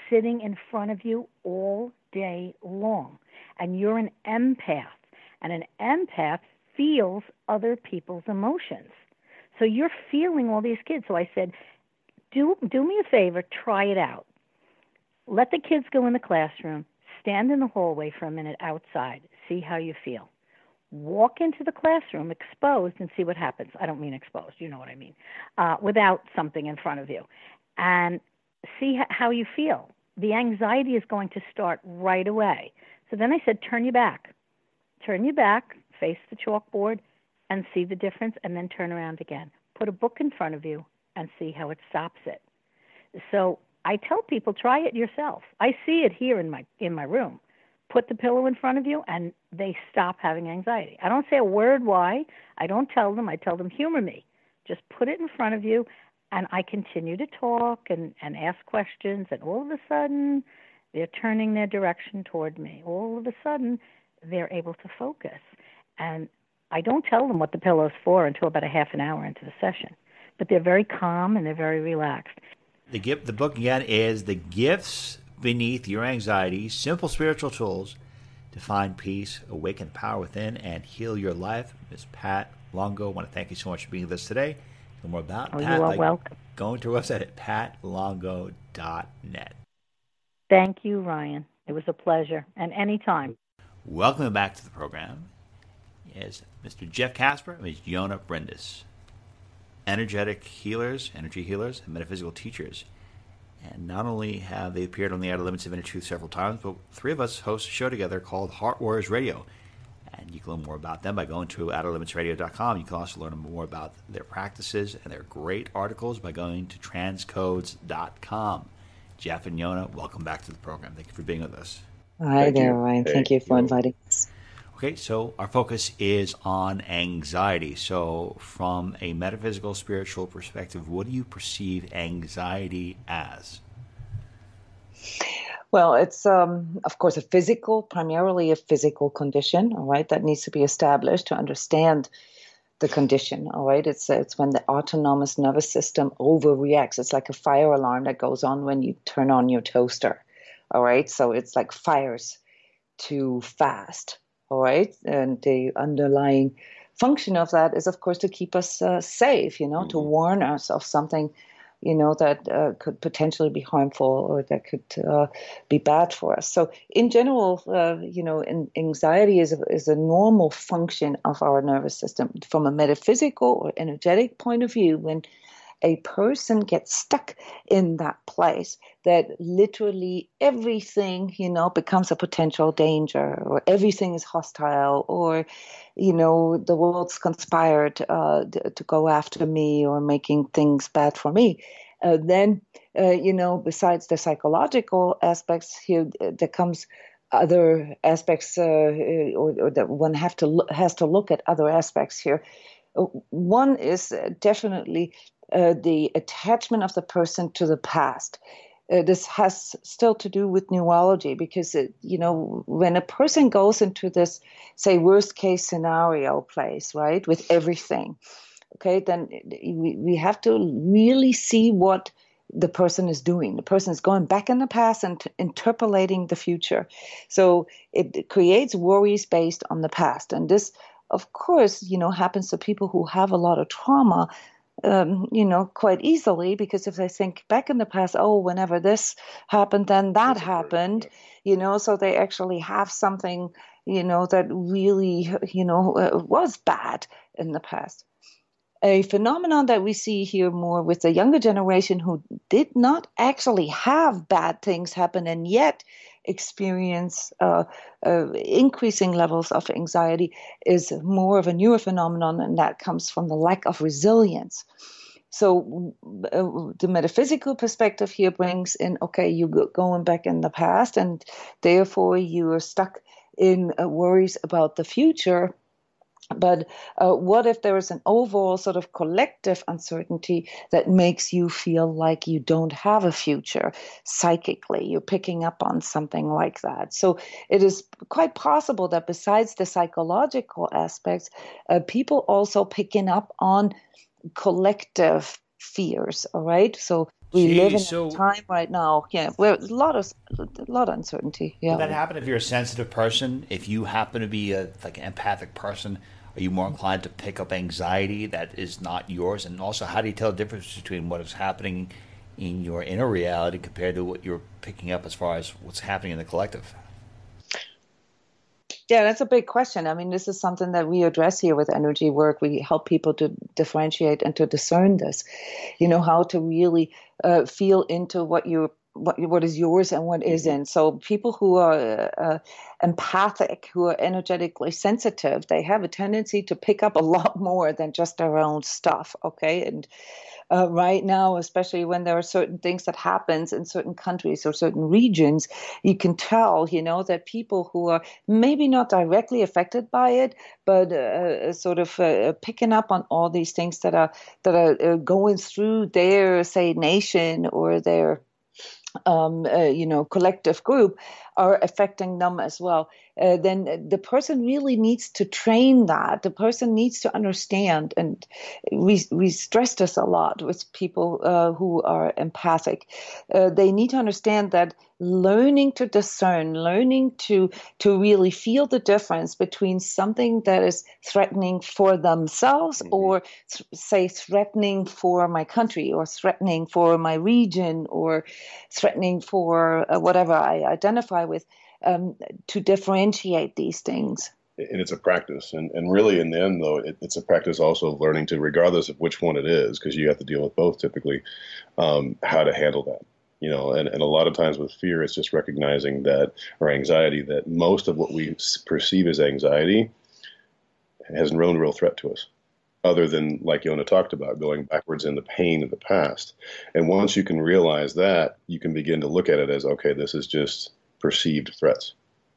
sitting in front of you all day long, and you're an empath, and an empath feels other people's emotions. So you're feeling all these kids. So I said, do do me a favor, try it out. Let the kids go in the classroom, stand in the hallway for a minute outside, see how you feel. Walk into the classroom exposed and see what happens. I don't mean exposed, you know what I mean, uh, without something in front of you, and see how you feel. The anxiety is going to start right away. So then I said, turn you back, turn you back, face the chalkboard, and see the difference, and then turn around again. Put a book in front of you and see how it stops it. So I tell people try it yourself. I see it here in my in my room. Put the pillow in front of you and they stop having anxiety. I don't say a word why. I don't tell them. I tell them humor me. Just put it in front of you and I continue to talk and and ask questions and all of a sudden they're turning their direction toward me. All of a sudden they're able to focus. And I don't tell them what the pillow's for until about a half an hour into the session. But they're very calm and they're very relaxed. The gift, the book again is "The Gifts Beneath Your Anxiety: Simple Spiritual Tools to Find Peace, Awaken Power Within, and Heal Your Life." Ms. Pat Longo, I want to thank you so much for being with us today. Learn more about oh, Pat you are welcome. Going to our website at patlongo.net. Thank you, Ryan. It was a pleasure, and anytime. Welcome back to the program is Mr. Jeff Casper and Ms. Yona Brendis, energetic healers, energy healers, and metaphysical teachers. And not only have they appeared on the Outer Limits of Inner Truth several times, but three of us host a show together called Heart Warriors Radio. And you can learn more about them by going to outerlimitsradio.com. You can also learn more about their practices and their great articles by going to transcodes.com. Jeff and Yona, welcome back to the program. Thank you for being with us. Hi Thank there, you. Ryan. Thank, Thank you for you. inviting us. Okay, so our focus is on anxiety. So, from a metaphysical, spiritual perspective, what do you perceive anxiety as? Well, it's um, of course a physical, primarily a physical condition. All right, that needs to be established to understand the condition. All right, it's it's when the autonomous nervous system overreacts. It's like a fire alarm that goes on when you turn on your toaster. All right, so it's like fires too fast all right? And the underlying function of that is of course to keep us uh, safe you know mm-hmm. to warn us of something you know that uh, could potentially be harmful or that could uh, be bad for us. So in general uh, you know in, anxiety is a, is a normal function of our nervous system. From a metaphysical or energetic point of view when a person gets stuck in that place that literally everything you know becomes a potential danger or everything is hostile or you know the world's conspired uh, to go after me or making things bad for me. Uh, then uh, you know besides the psychological aspects here there comes other aspects uh, or, or, that one have to has to look at other aspects here. Uh, one is definitely uh, the attachment of the person to the past. Uh, this has still to do with neurology because it, you know when a person goes into this say worst case scenario place right with everything okay then we, we have to really see what the person is doing. The person is going back in the past and t- interpolating the future. So it creates worries based on the past. And this of course you know happens to people who have a lot of trauma um, you know, quite easily because if they think back in the past, oh, whenever this happened, then that happened, you know, so they actually have something, you know, that really, you know, uh, was bad in the past. A phenomenon that we see here more with the younger generation who did not actually have bad things happen and yet experience uh, uh, increasing levels of anxiety is more of a newer phenomenon, and that comes from the lack of resilience. So uh, the metaphysical perspective here brings in okay, you're going back in the past, and therefore you are stuck in uh, worries about the future but uh, what if there is an overall sort of collective uncertainty that makes you feel like you don't have a future psychically? You're picking up on something like that. So it is quite possible that besides the psychological aspects, uh, people also picking up on collective fears. All right. So we Jeez, live in so, a time right now, yeah, where a lot of a lot of uncertainty. Yeah, would that happen if you're a sensitive person? If you happen to be a like an empathic person, Are you more inclined to pick up anxiety that is not yours? And also, how do you tell the difference between what is happening in your inner reality compared to what you're picking up as far as what's happening in the collective? Yeah, that's a big question. I mean, this is something that we address here with energy work. We help people to differentiate and to discern this. You know, how to really uh, feel into what you what what is yours and what isn't. So people who are uh, empathic, who are energetically sensitive, they have a tendency to pick up a lot more than just their own stuff. Okay, and uh, right now, especially when there are certain things that happens in certain countries or certain regions, you can tell, you know, that people who are maybe not directly affected by it, but uh, uh sort of uh, picking up on all these things that are that are uh, going through their, say, nation or their um, uh, you know collective group are affecting them as well uh, then the person really needs to train that. The person needs to understand and we we stress this a lot with people uh, who are empathic. Uh, they need to understand that learning to discern learning to to really feel the difference between something that is threatening for themselves mm-hmm. or th- say threatening for my country or threatening for my region or threatening for uh, whatever i identify with um, to differentiate these things. And it's a practice. And, and really, in the end, though, it, it's a practice also of learning to, regardless of which one it is, because you have to deal with both typically, um, how to handle that. You know, and, and a lot of times with fear, it's just recognizing that, or anxiety, that most of what we perceive as anxiety has no real threat to us other than like Yona talked about, going backwards in the pain of the past. And once you can realize that, you can begin to look at it as okay, this is just perceived threats,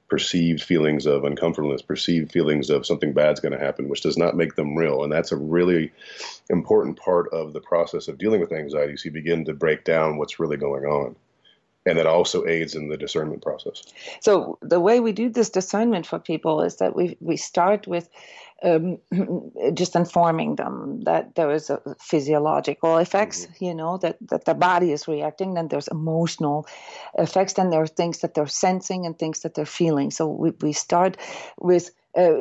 perceived feelings of uncomfortableness, perceived feelings of something bad's going to happen, which does not make them real. And that's a really important part of the process of dealing with anxiety. So you begin to break down what's really going on. And that also aids in the discernment process. So the way we do this discernment for people is that we we start with um, just informing them that there is a physiological effects, mm-hmm. you know, that, that the body is reacting. Then there's emotional effects. Then there are things that they're sensing and things that they're feeling. So we, we start with uh,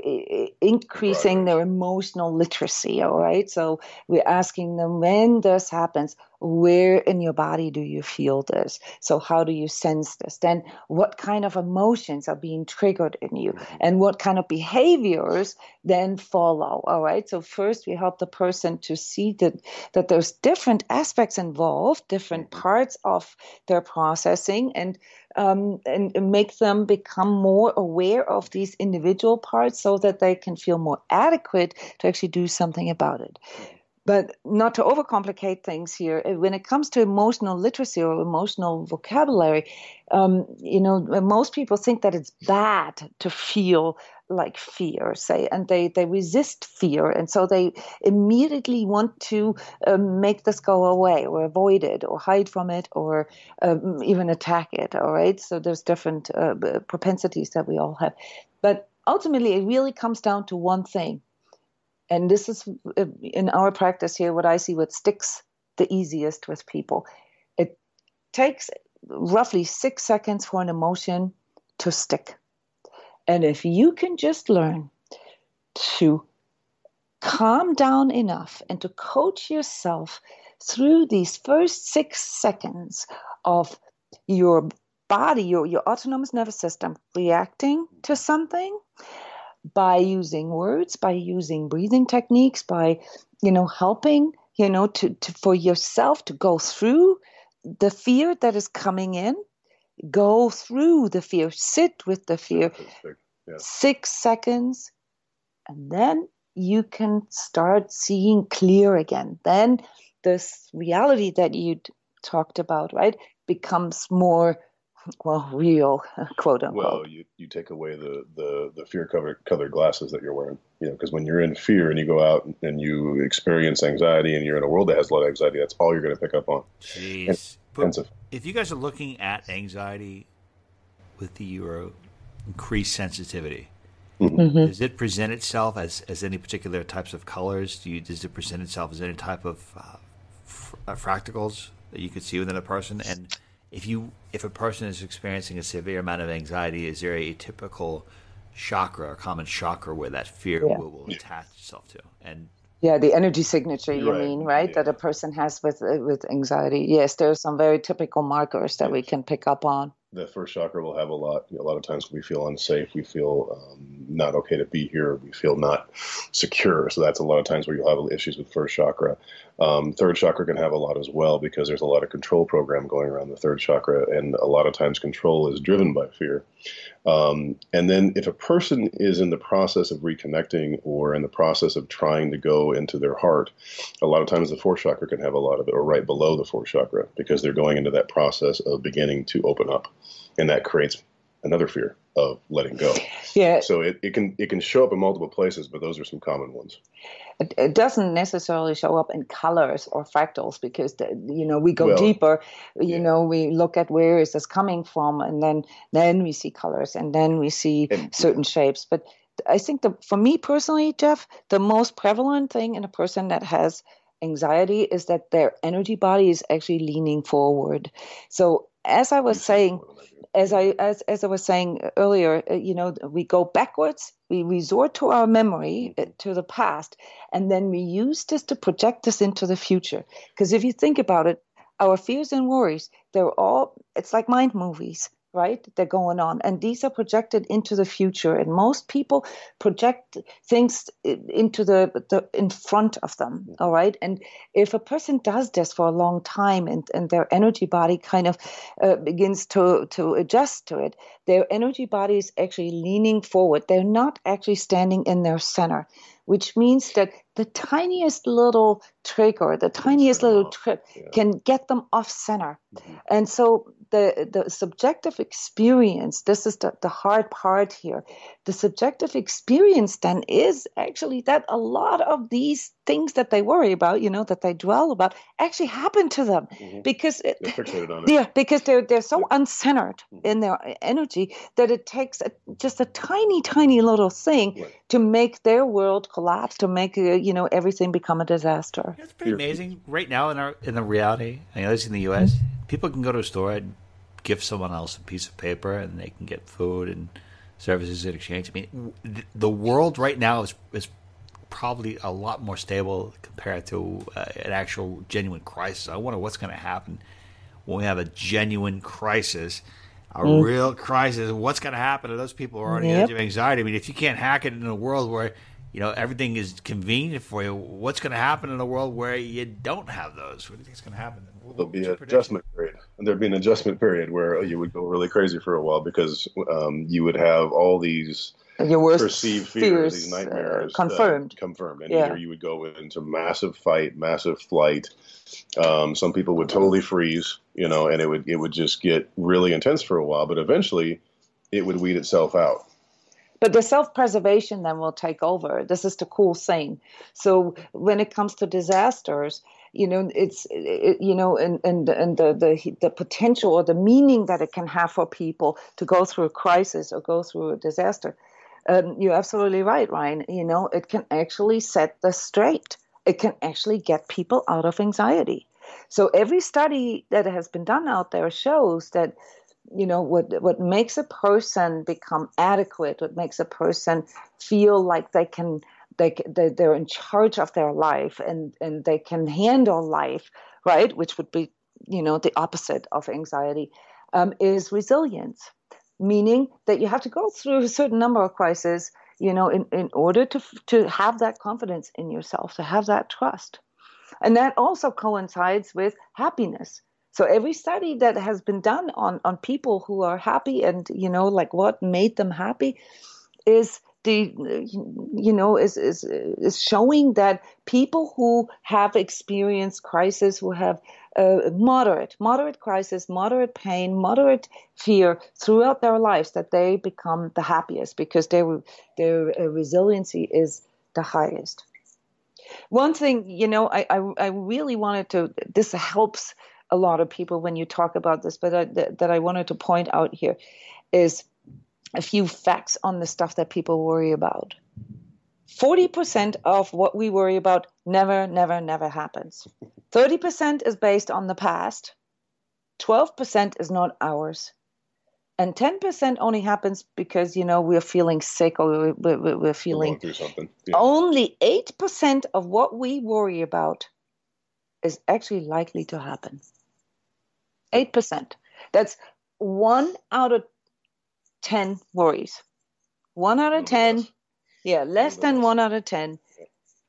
increasing right. their emotional literacy. All right. So we're asking them when this happens, where in your body do you feel this? So how do you sense this? Then what kind of emotions are being triggered in you mm-hmm. and what kind of behaviors then follow? All right. So first we help the person to see that, that there's different aspects involved, different mm-hmm. parts of their processing and um, and, make them become more aware of these individual parts so that they can feel more adequate to actually do something about it. But not to overcomplicate things here, uh, when it comes to emotional literacy or emotional vocabulary, um, you know, most people think that it's bad to feel like fear, say, and they, they resist fear. And so they immediately want to um, make this go away or avoid it or hide from it or um, even attack it. All right. So there's different uh, propensities that we all have. But ultimately, it really comes down to one thing. And this is uh, in our practice here what I see what sticks the easiest with people. It takes roughly six seconds for an emotion to stick and if you can just learn to calm down enough and to coach yourself through these first six seconds of your body, your, your autonomous nervous system reacting to something by using words, by using breathing techniques, by, you know, helping, you know, to, to for yourself to go through the fear that is coming in go through the fear, sit with the fear, yeah. six seconds, and then you can start seeing clear again. Then this reality that you talked about, right, becomes more well real quote unquote well you, you take away the the, the fear covered colored glasses that you're wearing you know because when you're in fear and you go out and you experience anxiety and you're in a world that has a lot of anxiety that's all you're going to pick up on jeez but if you guys are looking at anxiety with the euro increased sensitivity mm-hmm. does it present itself as, as any particular types of colors do you does it present itself as any type of uh, fr- uh, fractals that you could see within a person and if you if a person is experiencing a severe amount of anxiety is there a typical chakra, a common chakra where that fear Yeah. will, will attach itself to. And Yeah, the energy signature you Right, mean, right? That a person has with uh, with anxiety. Yes, there are some very typical markers that we can pick up on. the first chakra will have a lot. A lot of times we feel unsafe, we feel um, not okay to be here, we feel not secure. So that's a lot of times where you'll have issues with first chakra. Um, third chakra can have a lot as well because there's a lot of control program going around the third chakra, and a lot of times control is driven by fear. Um, and then if a person is in the process of reconnecting or in the process of trying to go into their heart, a lot of times the fourth chakra can have a lot of it, or right below the fourth chakra, because they're going into that process of beginning to open up, and that creates another fear of letting go. Yeah. So it, it can it can show up in multiple places, but those are some common ones. It, it doesn't necessarily show up in colors or fractals because the, you know we go Well, deeper. You know we look at where is this coming from, and then then we see colors, and then we see certain shapes. But I think the for me personally, Jeff, the most prevalent thing in a person that has anxiety is that their energy body is actually leaning forward. So as I was saying, as I as as I was saying earlier, uh, you know, we go backwards, we resort to our memory, uh, to the past, and then we use this to project this into the future. Because if you think about it, our fears and worries, they're all it's like mind movies, right? They're going on, and these are projected into the future. And most people project things into the, the in front of them, all right. And if a person does this for a long time, and and their energy body kind of uh, begins to to adjust to it, their energy body is actually leaning forward. They're not actually standing in their center, which means that the tiniest little trigger, the tiniest little trip, can get them off center. And so the the subjective experience, this is the, the hard part here. The subjective experience then is actually that a lot of these things that they worry about, you know, that they dwell about, actually happen to them because it, They're on it. yeah, because they're they're so uncentered in their energy that it takes a, just a tiny, tiny little thing to make their world collapse, to make uh, you know everything become a disaster. It's pretty amazing right now in our in the reality. I know this in the U.S. People can go to a store and give someone else a piece of paper, and they can get food and services in exchange. I mean, the world right now is is probably a lot more stable compared to uh, an actual genuine crisis. I wonder what's going to happen when we have a genuine crisis. A Mm. real crisis. What's going to happen to those people who are on the Yep. edge of anxiety? I mean, if you can't hack it in a world where you know everything is convenient for you, what's going to happen in a world where you don't have those? What do you think is going to happen? There'll be an adjustment period. and There'd be an adjustment period where you would go really crazy for a while because um, you would have all these Your worst perceived fears, fears, these uh, nightmares uh, confirmed. confirmed, and Yeah. either you would go into massive fight, massive flight. Um, some people would totally freeze, you know, and it would it would just get really intense for a while, but eventually it would weed itself out. But the self-preservation then will take over. This is the cool thing. So when it comes to disasters, you know, it's it, you know, and and and the the the potential or the meaning that it can have for people to go through a crisis or go through a disaster. Um, you're absolutely right, Ryan. You know, it can actually set the straight. It can actually get people out of anxiety. So every study that has been done out there shows that you know what what makes a person become adequate what makes a person feel like they can they they- they're in charge of their life and and they can handle life right? Which would be you know the opposite of anxiety um, is resilience. Meaning that you have to go through a certain number of crises you know in, in order to to have that confidence in yourself to have that trust. And that also coincides with happiness so every study that has been done on on people who are happy and you know like what made them happy is the you know is is is showing that people who have experienced crisis who have uh, moderate moderate crisis moderate pain moderate fear throughout their lives that they become the happiest because their their uh, resiliency is the highest. One thing you know I, I i really wanted to this helps a lot of people when you talk about this but I, that, that i wanted to point out here is a few facts on the stuff that people worry about. 40% of what we worry about never never never happens. 30% is based on the past. 12% is not ours. and 10% only happens because you know we're feeling sick or we're, we're, we're feeling something. Yeah. only 8% of what we worry about is actually likely to happen. 8% that's one out of 10 worries. One out of 10 yeah less than one out of 10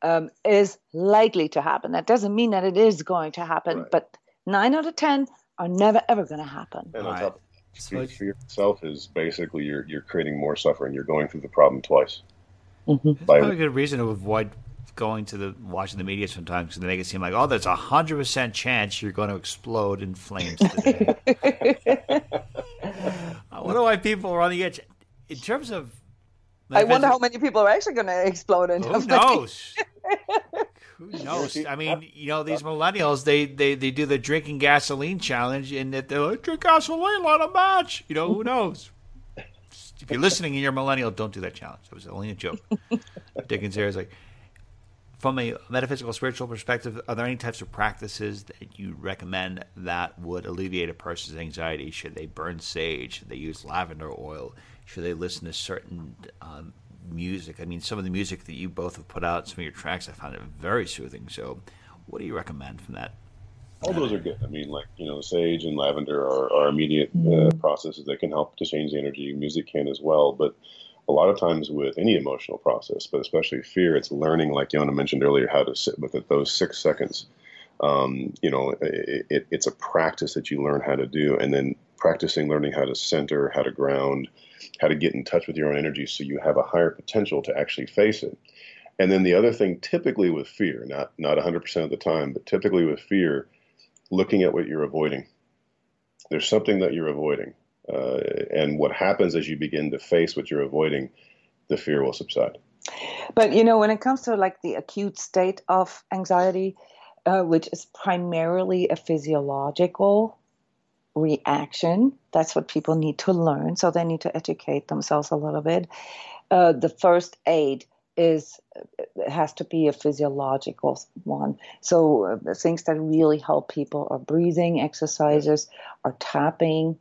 um, is likely to happen. That doesn't mean that it is going to happen Right. but 9 out of 10 are never ever going to happen. And on Right. top fear, fear itself is basically you're you're creating more suffering. You're going through the problem twice. By- Probably a good reason to avoid going to the watching the media sometimes because they make it seem like, oh, there's a hundred percent chance you're going to explode in flames today. I wonder why people are on the edge. In terms of, I wonder how many people are actually going to explode in Who knows? Who knows? I mean, you know, these millennials, they, they, they do the drinking gasoline challenge, and that they're like, drink gasoline, light a match. You know, who knows? If you're listening and you're a millennial, don't do that challenge. That was only a joke. Dickens here is like, from a metaphysical, spiritual perspective, are there any types of practices that you recommend that would alleviate a person's anxiety? Should they burn sage? Should they use lavender oil? Should they listen to certain um, music? I mean, some of the music that you both have put out, some of your tracks, I found it very soothing. So, what do you recommend from that? all those are good i mean like you know sage and lavender are, are immediate uh, processes that can help to change the energy music can as well but a lot of times with any emotional process but especially fear it's learning like yona mentioned earlier how to sit with it those six seconds. Um, you know it, it, it's a practice that you learn how to do and then practicing learning how to center how to ground how to get in touch with your own energy so you have a higher potential to actually face it. And then the other thing typically with fear not not 100% of the time but typically with fear looking at what you're avoiding. There's something that you're avoiding uh, and what happens as you begin to face what you're avoiding the fear will subside But you know, when it comes to like the acute state of anxiety, uh, which is primarily a physiological reaction, that's what people need to learn. So they need to educate themselves a little bit. Uh, the first aid is has to be a physiological one. So uh, things that really help people are breathing exercises, are tapping,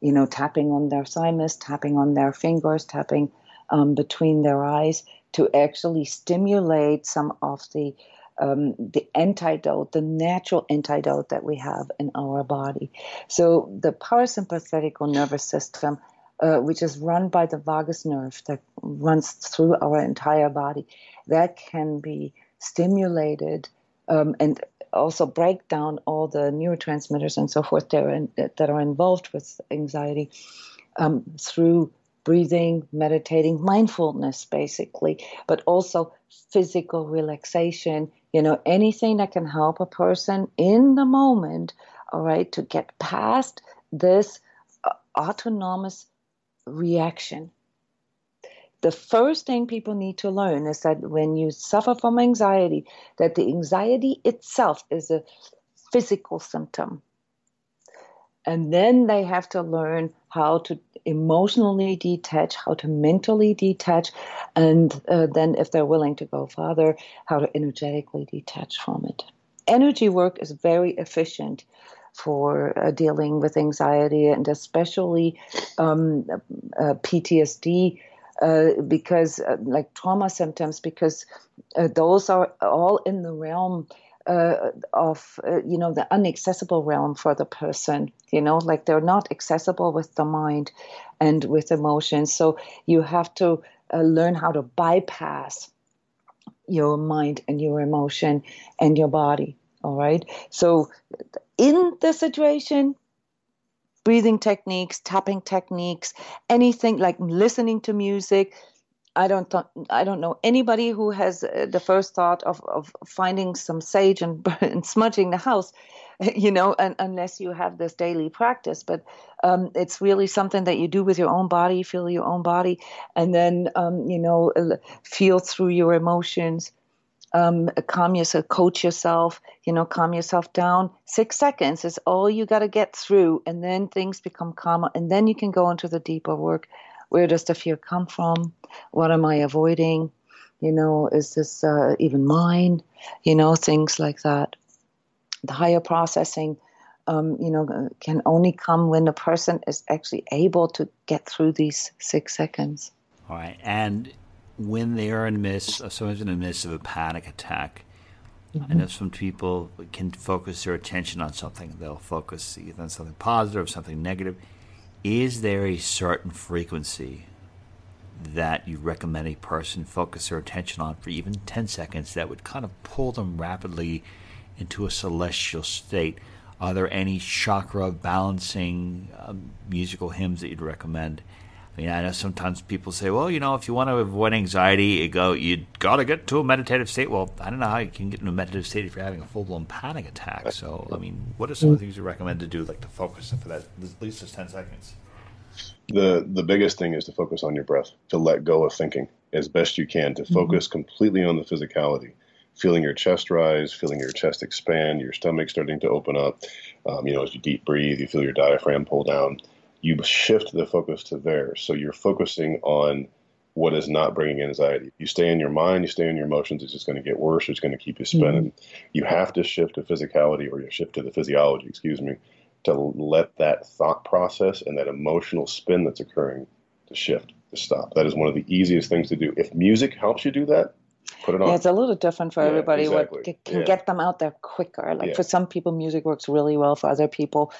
you know, tapping on their thymus, tapping on their fingers, tapping um, between their eyes to actually stimulate some of the um, the antidote, the natural antidote that we have in our body. So the parasympathetic nervous system, uh, which is run by the vagus nerve that runs through our entire body, that can be stimulated um, and also break down all the neurotransmitters and so forth that are, in, that are involved with anxiety um, through breathing, meditating, mindfulness, basically, but also physical relaxation. You know, anything that can help a person in the moment, all right, to get past this uh, autonomous reaction. The first thing people need to learn is that when you suffer from anxiety, that the anxiety itself is a physical symptom. And then they have to learn how to emotionally detach, how to mentally detach, and uh, then, if they're willing to go further, how to energetically detach from it. Energy work is very efficient for uh, dealing with anxiety and especially um, uh, PTSD. Uh, because, uh, like trauma symptoms, because uh, those are all in the realm uh, of uh, you know the inaccessible realm for the person you know like they're not accessible with the mind and with emotions. So you have to uh, learn how to bypass your mind and your emotion and your body all right? So in the situation breathing techniques tapping techniques anything like listening to music I don't th- I don't know anybody who has uh, the first thought of, of finding some sage and, and smudging the house, you know, and, unless you have this daily practice. But um, it's really something that you do with your own body, feel your own body, and then um, you know feel through your emotions. Um, calm yourself, coach yourself, you know, calm yourself down. Six seconds is all you got to get through, and then things become calmer, and then you can go into the deeper work. Where does the fear come from? What am I avoiding? You know, is this uh, even mine? You know, things like that. The higher processing um, you know, can only come when the person is actually able to get through these six seconds. All right. And when they are in the midst, of, someone's in the midst of a panic attack, mm-hmm. I know some people can focus their attention on something. They'll focus either on something positive or something negative. Is there a certain frequency that you recommend a person focus their attention on for even 10 seconds that would kind of pull them rapidly into a celestial state? Are there any chakra balancing um, musical hymns that you'd recommend? I mean, I know sometimes people say, well, you know, if you want to avoid anxiety, you go, you got to get to a meditative state. Well, I don't know how you can get into a meditative state if you're having a full blown panic attack. So, I mean, what are some of the things you recommend to do, like to focus for that at least just ten seconds? The the biggest thing is to focus on your breath, to let go of thinking as best you can, to mm-hmm. focus mm-hmm. completely on the physicality feeling your chest rise, feeling your chest expand, your stomach starting to open up. Um, you know, as you deep breathe, you feel your diaphragm pull down. You shift the focus to there. So you're focusing on what is not bringing anxiety. You stay in your mind, you stay in your emotions, it's just going to get worse. It's going to keep you spinning. Mm-hmm. You have to shift to physicality or you shift to the physiology, excuse me, to let that thought process and that emotional spin that's occurring to shift, to stop. That is one of the easiest things to do. If music helps you do that, put it on. Yeah, it's a little different for yeah, everybody. Exactly. What can yeah. get them out there quicker. Like yeah. for some people, music works really well. For other people,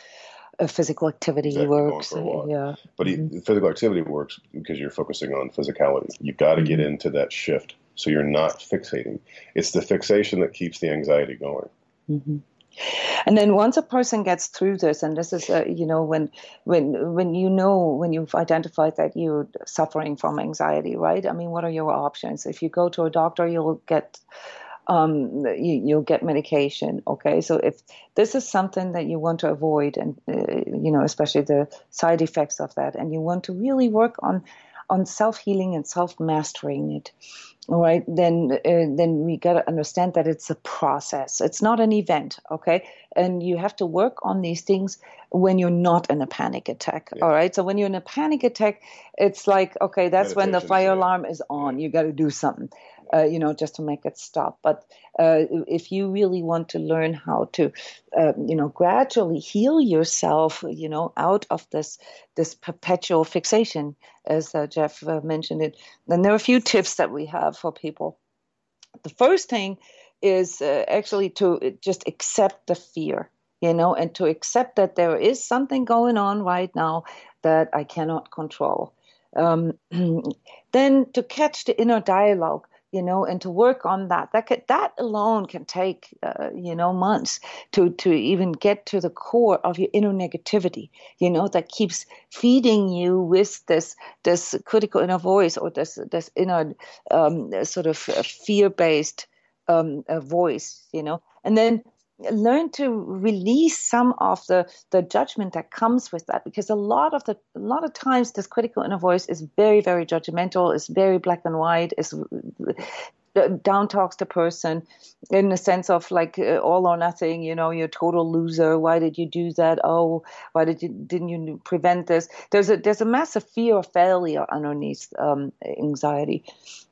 physical activity exactly. works. Yeah, but mm-hmm. physical activity works because you're focusing on physicality. You've got to mm-hmm. get into that shift, so you're not fixating. It's the fixation that keeps the anxiety going. Mm-hmm. And then once a person gets through this, and this is, uh, you know, when when when you know when you've identified that you're suffering from anxiety, right? I mean, what are your options? If you go to a doctor, you'll get um, you, you'll get medication. Okay, so if this is something that you want to avoid, and uh, you know, especially the side effects of that, and you want to really work on on self healing and self mastering it, all right then uh, then we got to understand that it's a process. It's not an event okay? And you have to work on these things when you're not in a panic attack yeah. all right? So when you're in a panic attack it's like okay that's when the fire alarm is on. You got to do something uh, you know, just to make it stop. But uh, if you really want to learn how to, uh, you know, gradually heal yourself, you know, out of this this perpetual fixation, as uh, Jeff uh, mentioned it, then there are a few tips that we have for people. The first thing is uh, actually to just accept the fear you know, and to accept that there is something going on right now that I cannot control. Um, then to catch the inner dialogue you know, and to work on that. That could, that alone can take, uh, you know, months to to even get to the core of your inner negativity. You know, that keeps feeding you with this this critical inner voice or this this inner um, sort of fear based um, voice. You know, and then learn to release some of the the judgment that comes with that because a lot of the a lot of times this critical inner voice is very very judgmental is very black and white is down talks the person in the sense of like uh, all or nothing you know you're a total loser. Why did you do that? Oh why did you didn't you prevent this? There's a there's a massive fear of failure underneath um, anxiety.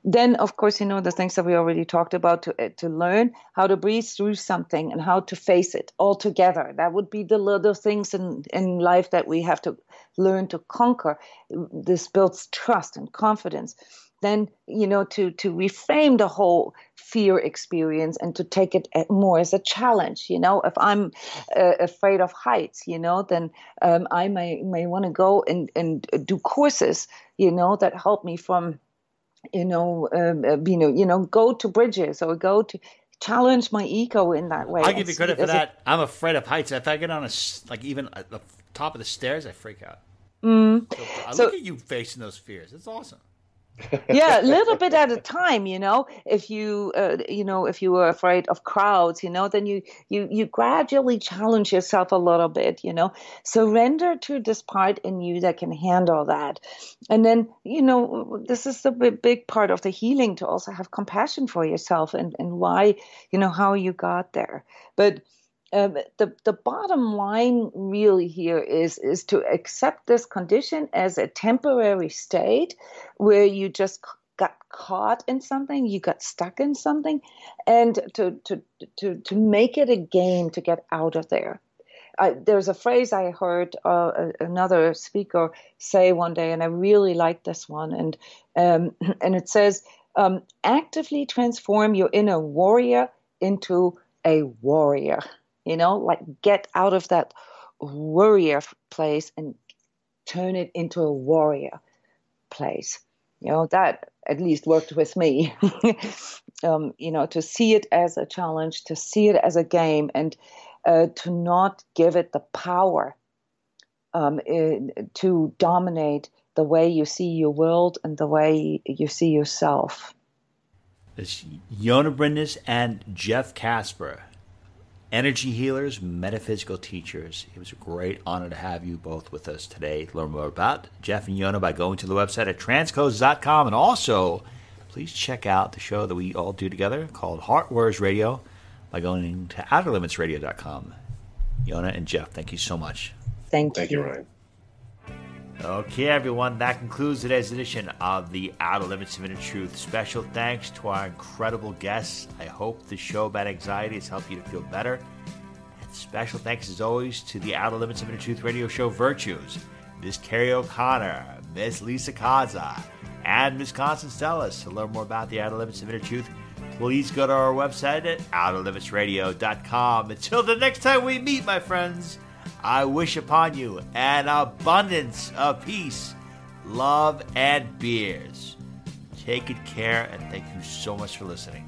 Then of course you know the things that we already talked about to uh, to learn how to breathe through something and how to face it all together. That would be the little things in in life that we have to learn to conquer this builds trust and confidence then you know to to reframe the whole fear experience and to take it more as a challenge you know? If i'm uh, afraid of heights you know then um, i may may want to go and and do courses you know that help me from you know um, uh, you know you know go to bridges or go to challenge my ego in that way. I'll give you credit for that. I'm afraid of heights. If i get on a like even at the top of the stairs i freak out. Mm. so, uh, so, look at you facing those fears. It's awesome yeah, a little bit at a time, you know. If you, uh, you know, if you were afraid of crowds, you know, then you you you gradually challenge yourself a little bit, you know. Surrender to this part in you that can handle that, and then you know, this is the big part of the healing to also have compassion for yourself and and why, you know, how you got there, but um, the the bottom line really here is is to accept this condition as a temporary state where you just got caught in something, you got stuck in something, and to to to to make it a game to get out of there. I, there's a phrase I heard uh, another speaker say one day, and I really like this one. And um, and it says, um, "Actively transform your inner warrior into a warrior." You know, like get out of that warrior place and turn it into a warrior place. You know, that at least worked with me. um, you know, to see it as a challenge, to see it as a game, and uh, to not give it the power um, in, to dominate the way you see your world and the way you see yourself. It's Yona Brindis and Jeff Casper energy healers, metaphysical teachers. It was a great honor to have you both with us today learn more about Jeff and Yona by going to the website at transcodes.com. And also, please check out the show that we all do together called Heart Wars Radio by going to outerlimitsradio.com. Yona and Jeff, thank you so much. Thank, thank you. Thank you, Ryan. Okay, everyone, that concludes today's edition of the Outer Limits of Inner Truth. Special thanks to our incredible guests. I hope the show about anxiety has helped you to feel better. And special thanks, as always, to the Outer Limits of Inner Truth radio show Virtues, Miss Carrie O'Connor, Miss Lisa Kaza, and Miss Constance Stellis. To learn more about the Outer Limits of Inner Truth, please go to our website at outerlimitsradio.com. Until the next time we meet, my friends. I wish upon you an abundance of peace, love, and beers. Take good care, and thank you so much for listening.